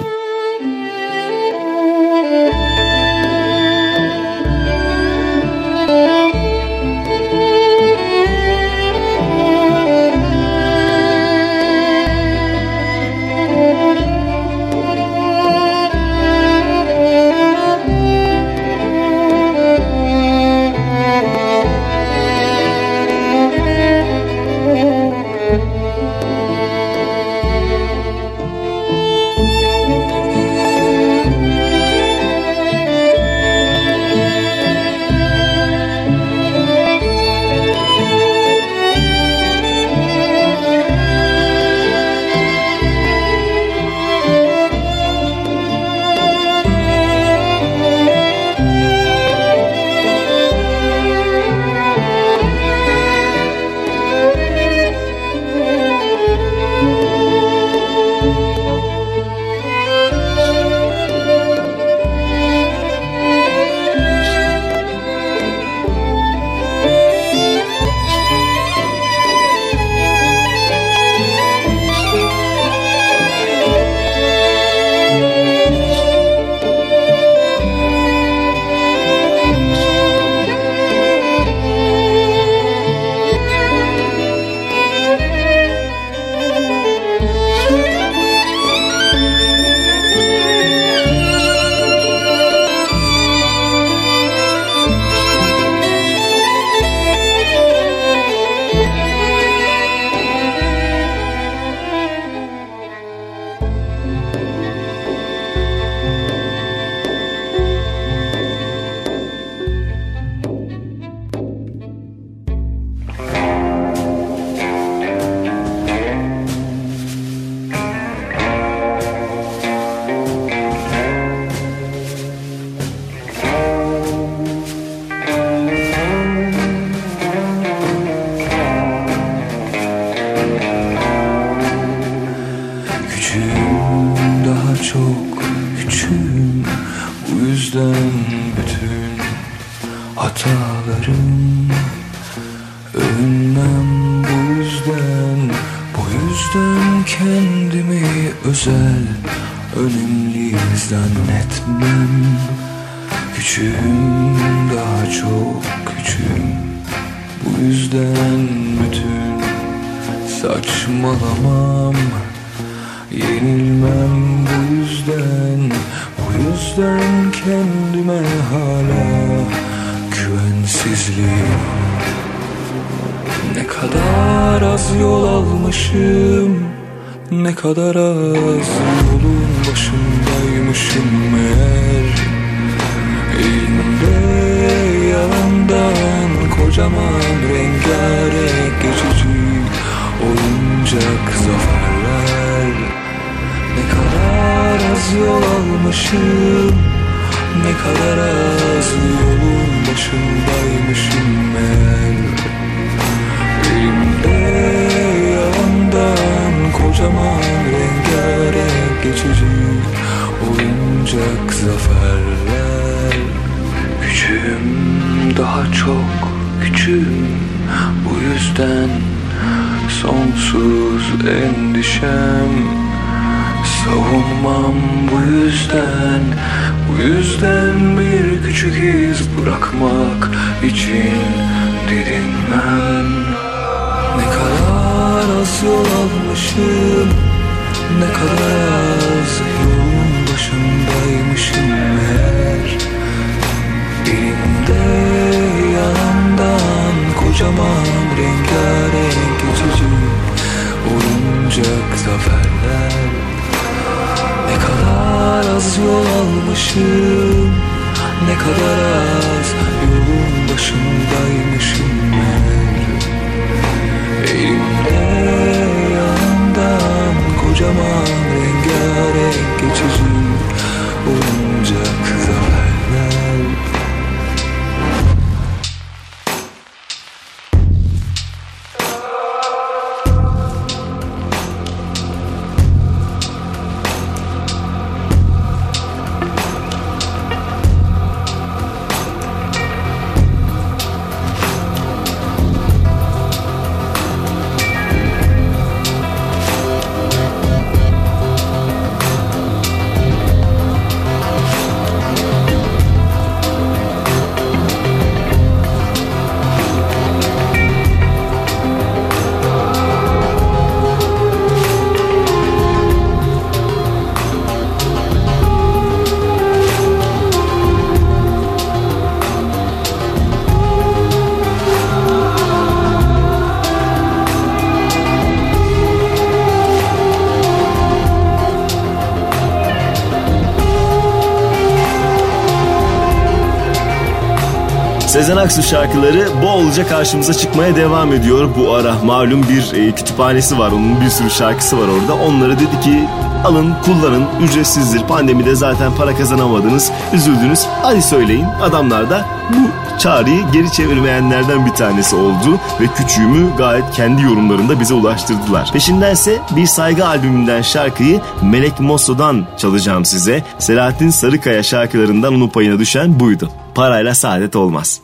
Sezen Aksu şarkıları bolca karşımıza çıkmaya devam ediyor. Bu ara malum bir e, kütüphanesi var. Onun bir sürü şarkısı var orada. Onları dedi ki alın kullanın ücretsizdir. Pandemide zaten para kazanamadınız. Üzüldünüz. Hadi söyleyin. Adamlar da bu çağrıyı geri çevirmeyenlerden bir tanesi oldu. Ve küçüğümü gayet kendi yorumlarında bize ulaştırdılar. Peşindense bir saygı albümünden şarkıyı Melek Mosso'dan çalacağım size. Selahattin Sarıkaya şarkılarından onun payına düşen buydu. Parayla saadet olmaz.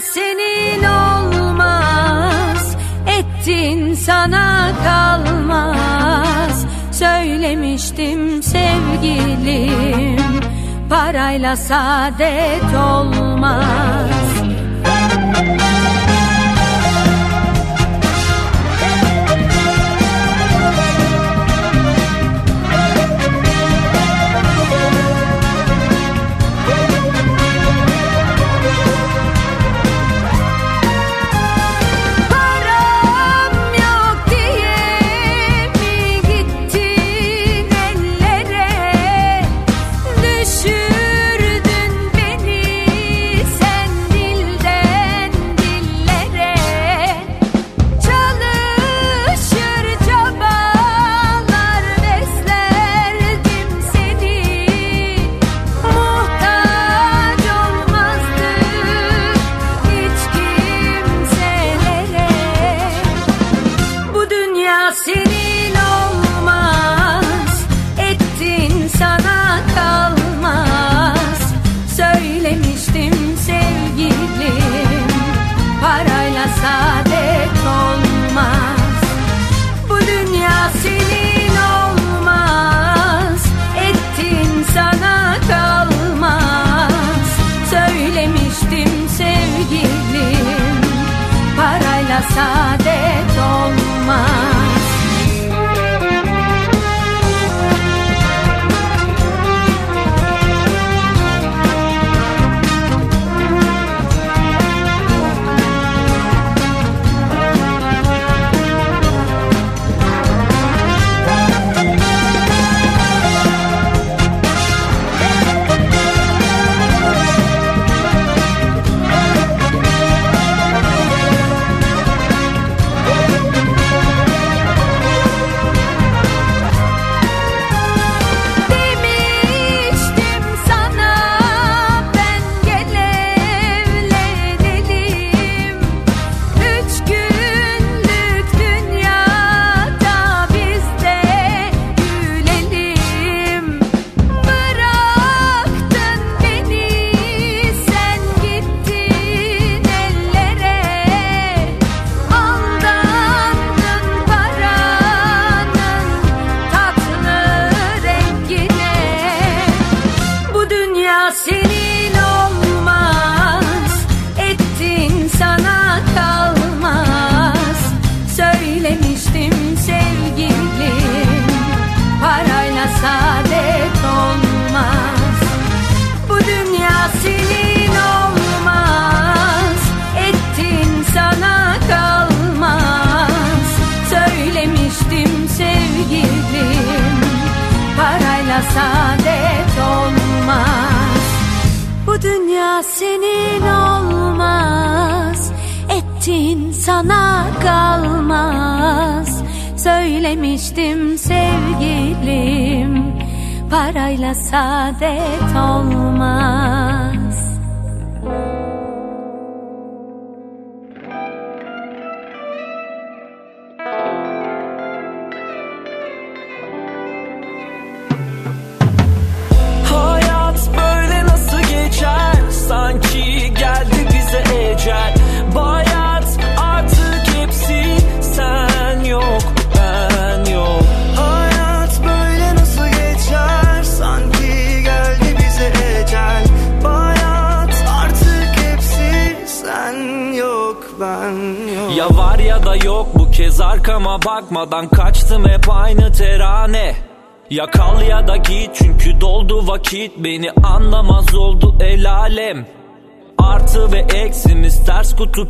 Senin olmaz. Ettin sana kalmaz. Söylemiştim sevgilim Parayla saadet olmaz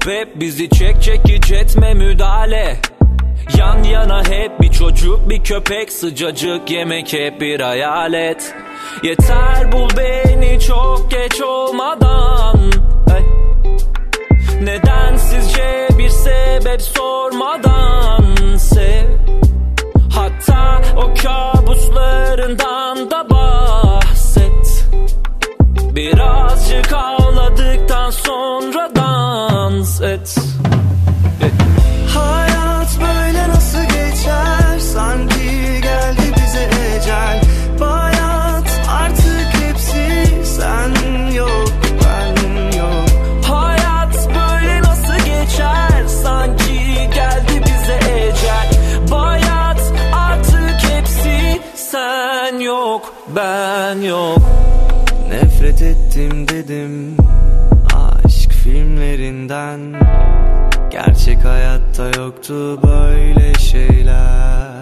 hep bizi çek çekiç etme müdahale. Yan yana hep bir çocuk bir köpek sıcacık yemek hep bir hayalet. Yeter bul beni çok geç olmadan. Hey. Neden sizce bir sebep sormadan? Sev. Hatta o kabuslarından da Birazcık ağladıktan sonra dans et. Hayat böyle nasıl geçer? Sanki geldi bize ecel. Bayat artık hepsi sen yok ben yok. Hayat böyle nasıl geçer? Sanki geldi bize ecel. Bayat artık hepsi sen yok ben yok Ettim dedim aşk filmlerinden. Gerçek hayatta yoktu böyle şeyler.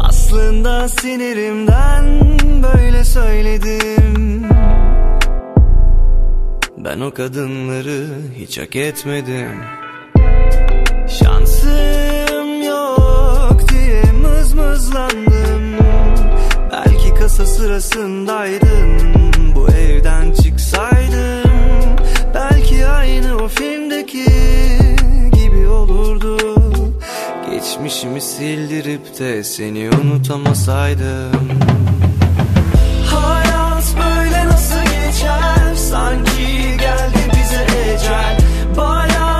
Aslında sinirimden böyle söyledim. Ben o kadınları hiç hak etmedim. Şansım yok diye mızmızlandım Kasa sırasındaydın. Bu evden çıksaydım Belki aynı o filmdeki gibi olurdu. Geçmişimi sildirip de seni unutamasaydım. Hayat böyle nasıl geçer? Sanki geldi bize ecel. Bayat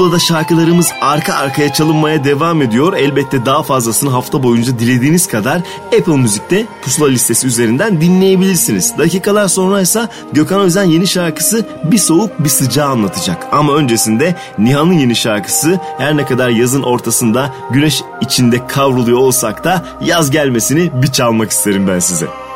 Pusula'da şarkılarımız arka arkaya çalınmaya devam ediyor. Elbette daha fazlasını hafta boyunca dilediğiniz kadar Apple Müzik'te Pusula listesi üzerinden dinleyebilirsiniz. Dakikalar sonra ise Gökhan Özen yeni şarkısı Bir Soğuk Bir Sıcağı anlatacak. Ama öncesinde Nihan'ın yeni şarkısı her ne kadar yazın ortasında güneş içinde kavruluyor olsak da yaz gelmesini bir çalmak isterim ben size.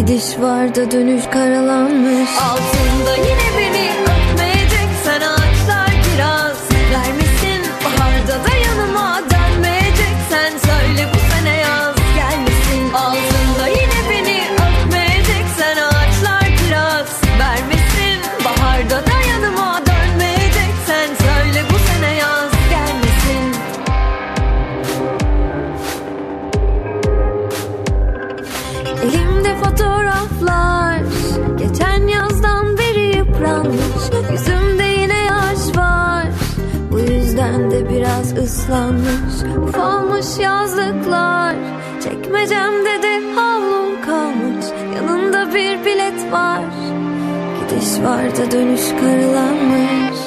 Gidiş var da dönüş karalanmış. Altında yine beni Da dönüş karılanmış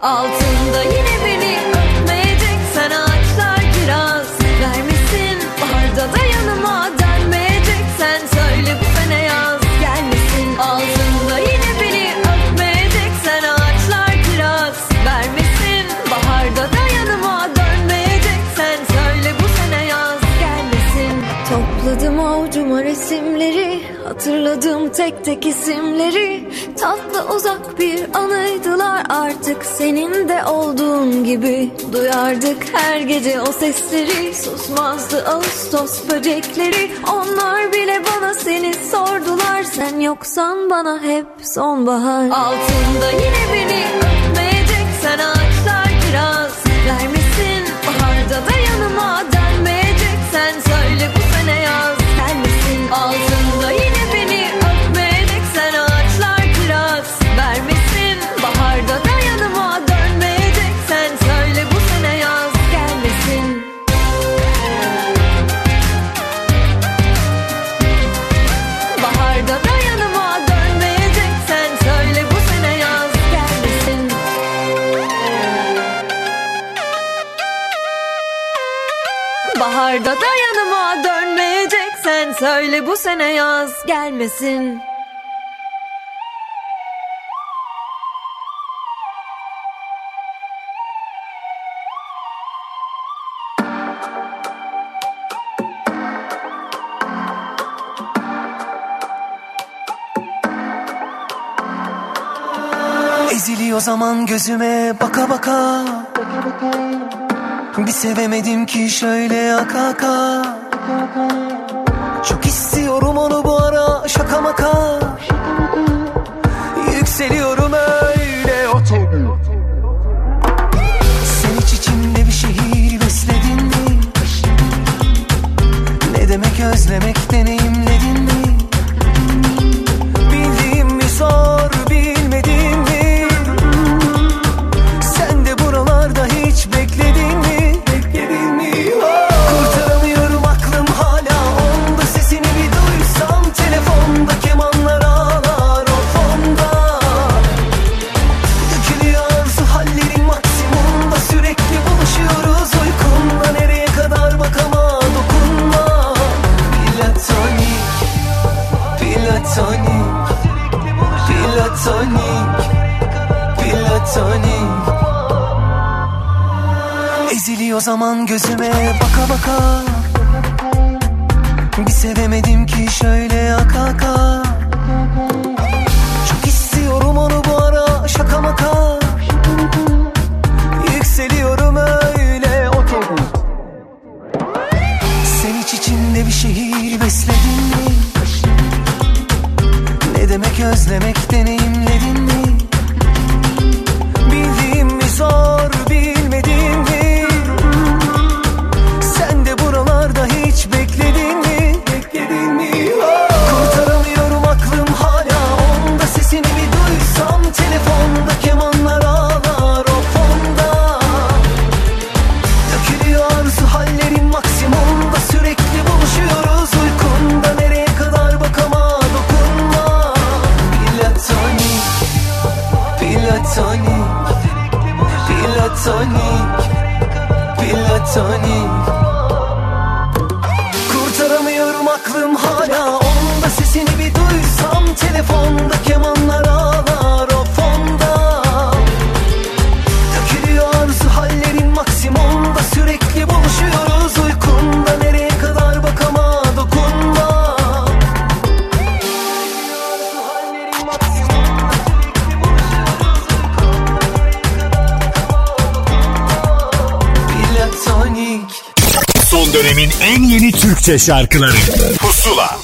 Altında yine beni öpmeyecek. Sen ağaçlar kiraz Vermişsin. Baharda da yanıma Dönmeyecek. Sen söyle bu sene yaz Gelmesin. Altında yine beni öpmeyecek. Sen ağaçlar kiraz Vermişsin. Baharda da yanıma Dönmeyecek. Sen söyle bu sene yaz Gelmesin. Topladım avucuma resimleri Hatırladım tek tek isimleri. Tatlı uzak bir anıydılar artık. Senin de olduğun gibi Duyardık her gece o sesleri. Susmazdı Ağustos böcekleri. Onlar bile bana seni sordular. Sen yoksan bana hep sonbahar. Altında yine beni öpmeyecek Sen ağaçlar kiraz Vermişsin baharda da yanıma söyle bu sene yaz gelmesin. Eziliyor zaman gözüme baka baka. Bir sevemedim ki şöyle aka aka Çok istiyorum onu bu ara şaka maka Yükseliyorum öyle otobu Sen hiç içimde bir şehir besledin mi? Ne demek özlemek deneyimledin mi? Bildiğim mi zor Platonik Eziliyor zaman gözüme baka baka. Bir sevemedim ki şöyle aka aka. Çok istiyorum onu bu ara şaka maka. Yükseliyorum öyle otobüs. Sen hiç içinde bir şehir besledin mi? Ne demek özlemek deneyimledin Türkçe şarkıları Pusula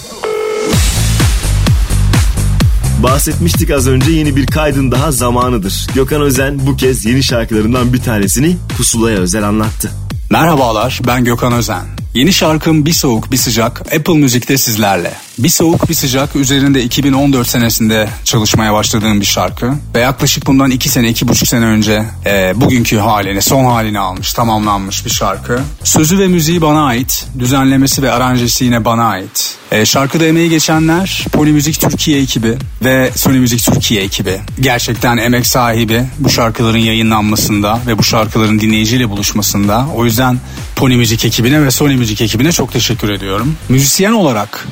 Bahsetmiştik az önce yeni bir kaydın daha zamanıdır. Gökhan Özen bu kez yeni şarkılarından bir tanesini Pusula'ya özel anlattı. Merhabalar ben Gökhan Özen. Yeni şarkım Bir Soğuk Bir Sıcak Apple Müzik'te sizlerle. Bir Soğuk Bir Sıcak üzerinde 2014 senesinde çalışmaya başladığım bir şarkı. Ve yaklaşık bundan 2 sene, 2,5 sene önce e, bugünkü halini, son halini almış, tamamlanmış bir şarkı. Sözü ve müziği bana ait, düzenlemesi ve aranjesi yine bana ait. E, şarkıda emeği geçenler Polimüzik Türkiye ekibi ve Sony Müzik Türkiye ekibi. Gerçekten emek sahibi bu şarkıların yayınlanmasında ve bu şarkıların dinleyiciyle buluşmasında. O yüzden Pony Müzik ekibine ve Sony Müzik ekibine çok teşekkür ediyorum. Müzisyen olarak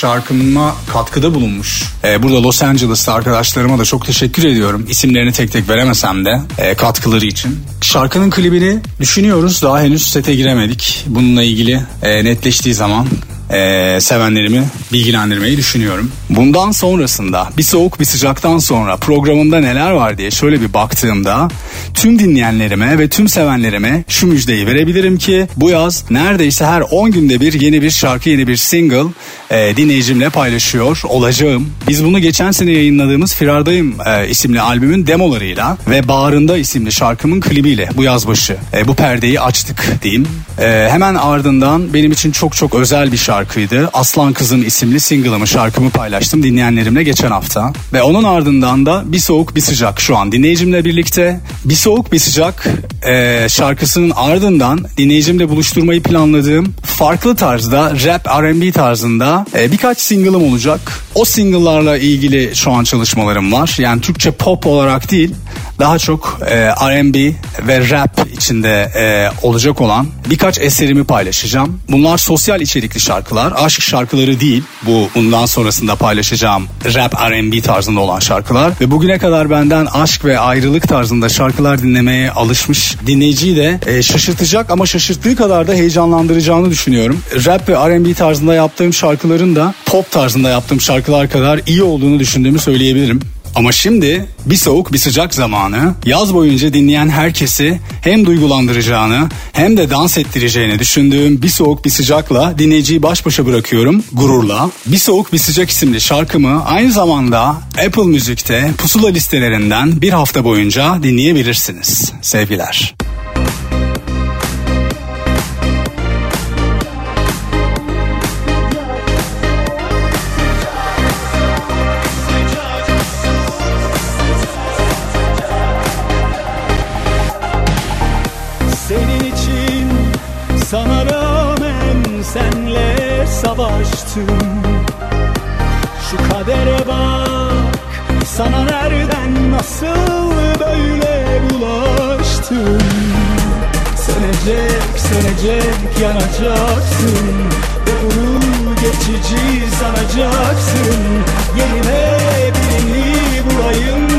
şarkıma katkıda bulunmuş. Ee, burada Los Angeles'ta arkadaşlarıma da çok teşekkür ediyorum. İsimlerini tek tek veremesem de e, katkıları için. Şarkının klibini düşünüyoruz. Daha henüz sete giremedik. Bununla ilgili e, netleştiği zaman e, sevenlerimi bilgilendirmeyi düşünüyorum. Bundan sonrasında bir soğuk bir sıcaktan sonra programımda neler var diye şöyle bir baktığımda tüm dinleyenlerime ve tüm sevenlerime şu müjdeyi verebilirim ki bu yaz neredeyse her 10 günde bir yeni bir şarkı yeni bir single e, dinleyicimle paylaşıyor olacağım. Biz bunu geçen sene yayınladığımız Firardayım e, isimli albümün demolarıyla ve Bağrında isimli şarkımın klibiyle bu yaz başı e, bu perdeyi açtık diyeyim. E, hemen ardından benim için çok çok özel bir şarkıydı. Aslan Kızım isimli single'ımı şarkımı paylaştım dinleyenlerimle geçen hafta. Ve onun ardından da Bir Soğuk Bir Sıcak şu an dinleyicimle birlikte. Bir Soğuk Bir Sıcak e, şarkısının ardından dinleyicimle buluşturmayı planladığım farklı tarzda rap R&B tarzında e, birkaç single'ım olacak. O single'larla ilgili şu an çalışmalarım var. Yani Türkçe pop olarak değil daha çok e, R&B ve rap içinde e, olacak olan birkaç eserimi paylaşacağım. Bunlar sosyal içerikli şarkılar, aşk şarkıları değil. Bu bundan sonrasında paylaşacağım rap R&B tarzında olan şarkılar ve bugüne kadar benden aşk ve ayrılık tarzında şarkılar dinlemeye alışmış dinleyiciyi de e, şaşırtacak ama şaşırttığı kadar da heyecanlandıracağını düşünüyorum. Rap ve R&B tarzında yaptığım şarkıların da pop tarzında yaptığım şarkılar kadar iyi olduğunu düşündüğümü söyleyebilirim. Ama şimdi bir soğuk bir sıcak zamanı yaz boyunca dinleyen herkesi hem duygulandıracağını hem de dans ettireceğini düşündüğüm bir soğuk bir sıcakla dinleyiciyi baş başa bırakıyorum gururla. Bir soğuk bir sıcak isimli şarkımı aynı zamanda Apple Müzik'te pusula listelerinden bir hafta boyunca dinleyebilirsiniz. Sevgiler. Savaştım Şu kadere bak sana nereden nasıl böyle bulaştım? Sönecek sönecek yanacaksın. Ve bunu geçici sanacaksın. Yerine birini bulayım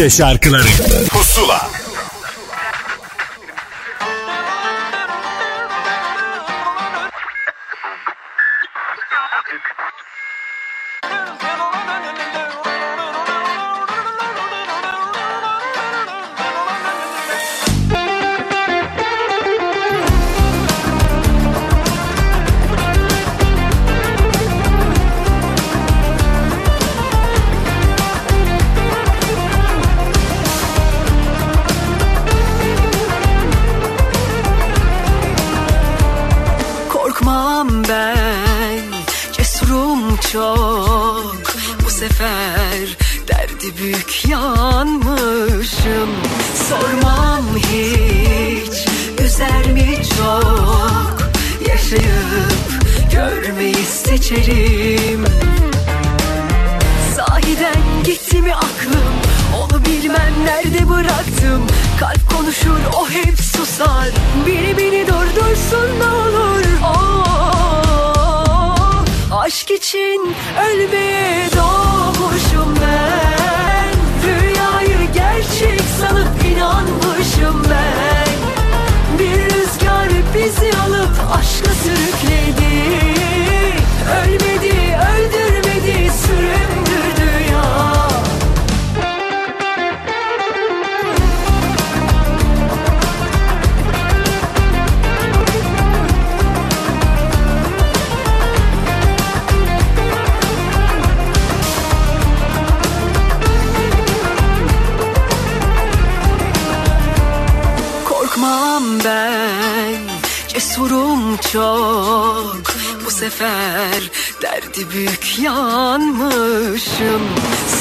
Türkçe şarkıları yanmışım Sormam hiç Üzer mi çok? Yaşayıp görmeyi seçerim. Sahiden gitti mi aklım? Onu bilmem nerede bıraktım? Kalp konuşur o hep susar. Biri beni durdursun ne olur. Oh, Aşk için ölmeye doğmuşum ben gerçek sanıp inanmışım ben. Bir rüzgar bizi alıp aşka sürükledi. Ölmedi, çok. Bu sefer derdi büyük yanmışım.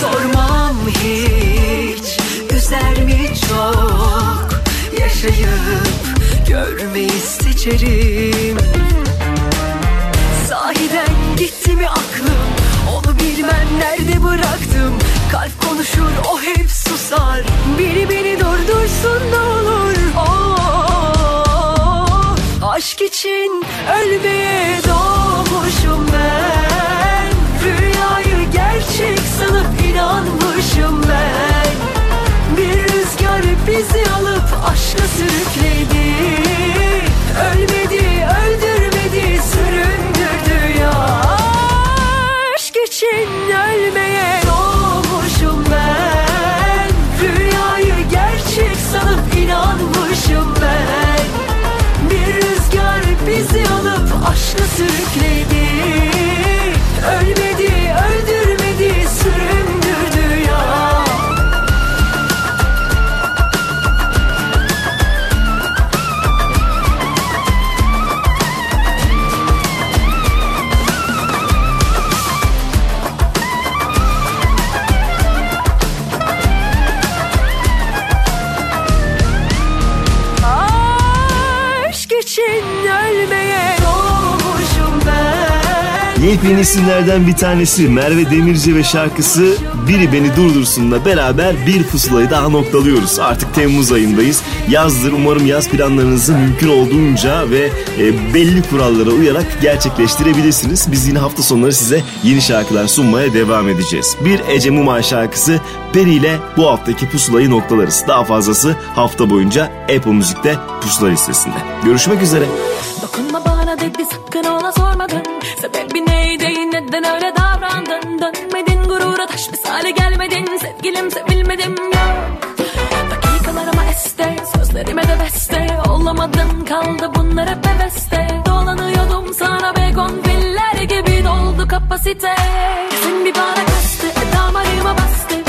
Sormam hiç Üzer mi çok? Yaşayıp görmeyi seçerim. Sahiden gitti mi aklım? Onu bilmem nerede bıraktım? Kalp konuşur o hep susar. Biri beni durdursun ne Aşk için ölmeye doğmuşum ben. Rüyayı gerçek sanıp inanmışım ben. Bir rüzgar bizi alıp aşka sürükledi. Ölmedi, aşka sürükledi Yepyeni isimlerden bir tanesi Merve Demirci ve şarkısı Biri Beni Durdursun'la beraber bir pusulayı daha noktalıyoruz. Artık Temmuz ayındayız. Yazdır umarım yaz planlarınızı mümkün olduğunca ve e, belli kurallara uyarak gerçekleştirebilirsiniz. Biz yine hafta sonları size yeni şarkılar sunmaya devam edeceğiz. Bir Ece Mumay şarkısı Peri ile bu haftaki pusulayı noktalarız. Daha fazlası hafta boyunca Apple Müzik'te pusula listesinde. Görüşmek üzere. Dokunma bana dedi sakın ona sormadın. Sebebi neydi neden öyle davrandın? Dönmedin gurura taş misali gelmedin. Sevgilim sevilmedim ya. Dakikalarıma este sözlerime de beste. Olamadın kaldı bunlar hep heveste. Dolanıyordum sana begon filler gibi doldu kapasite. Kesin bir bana kastı damarıma bastı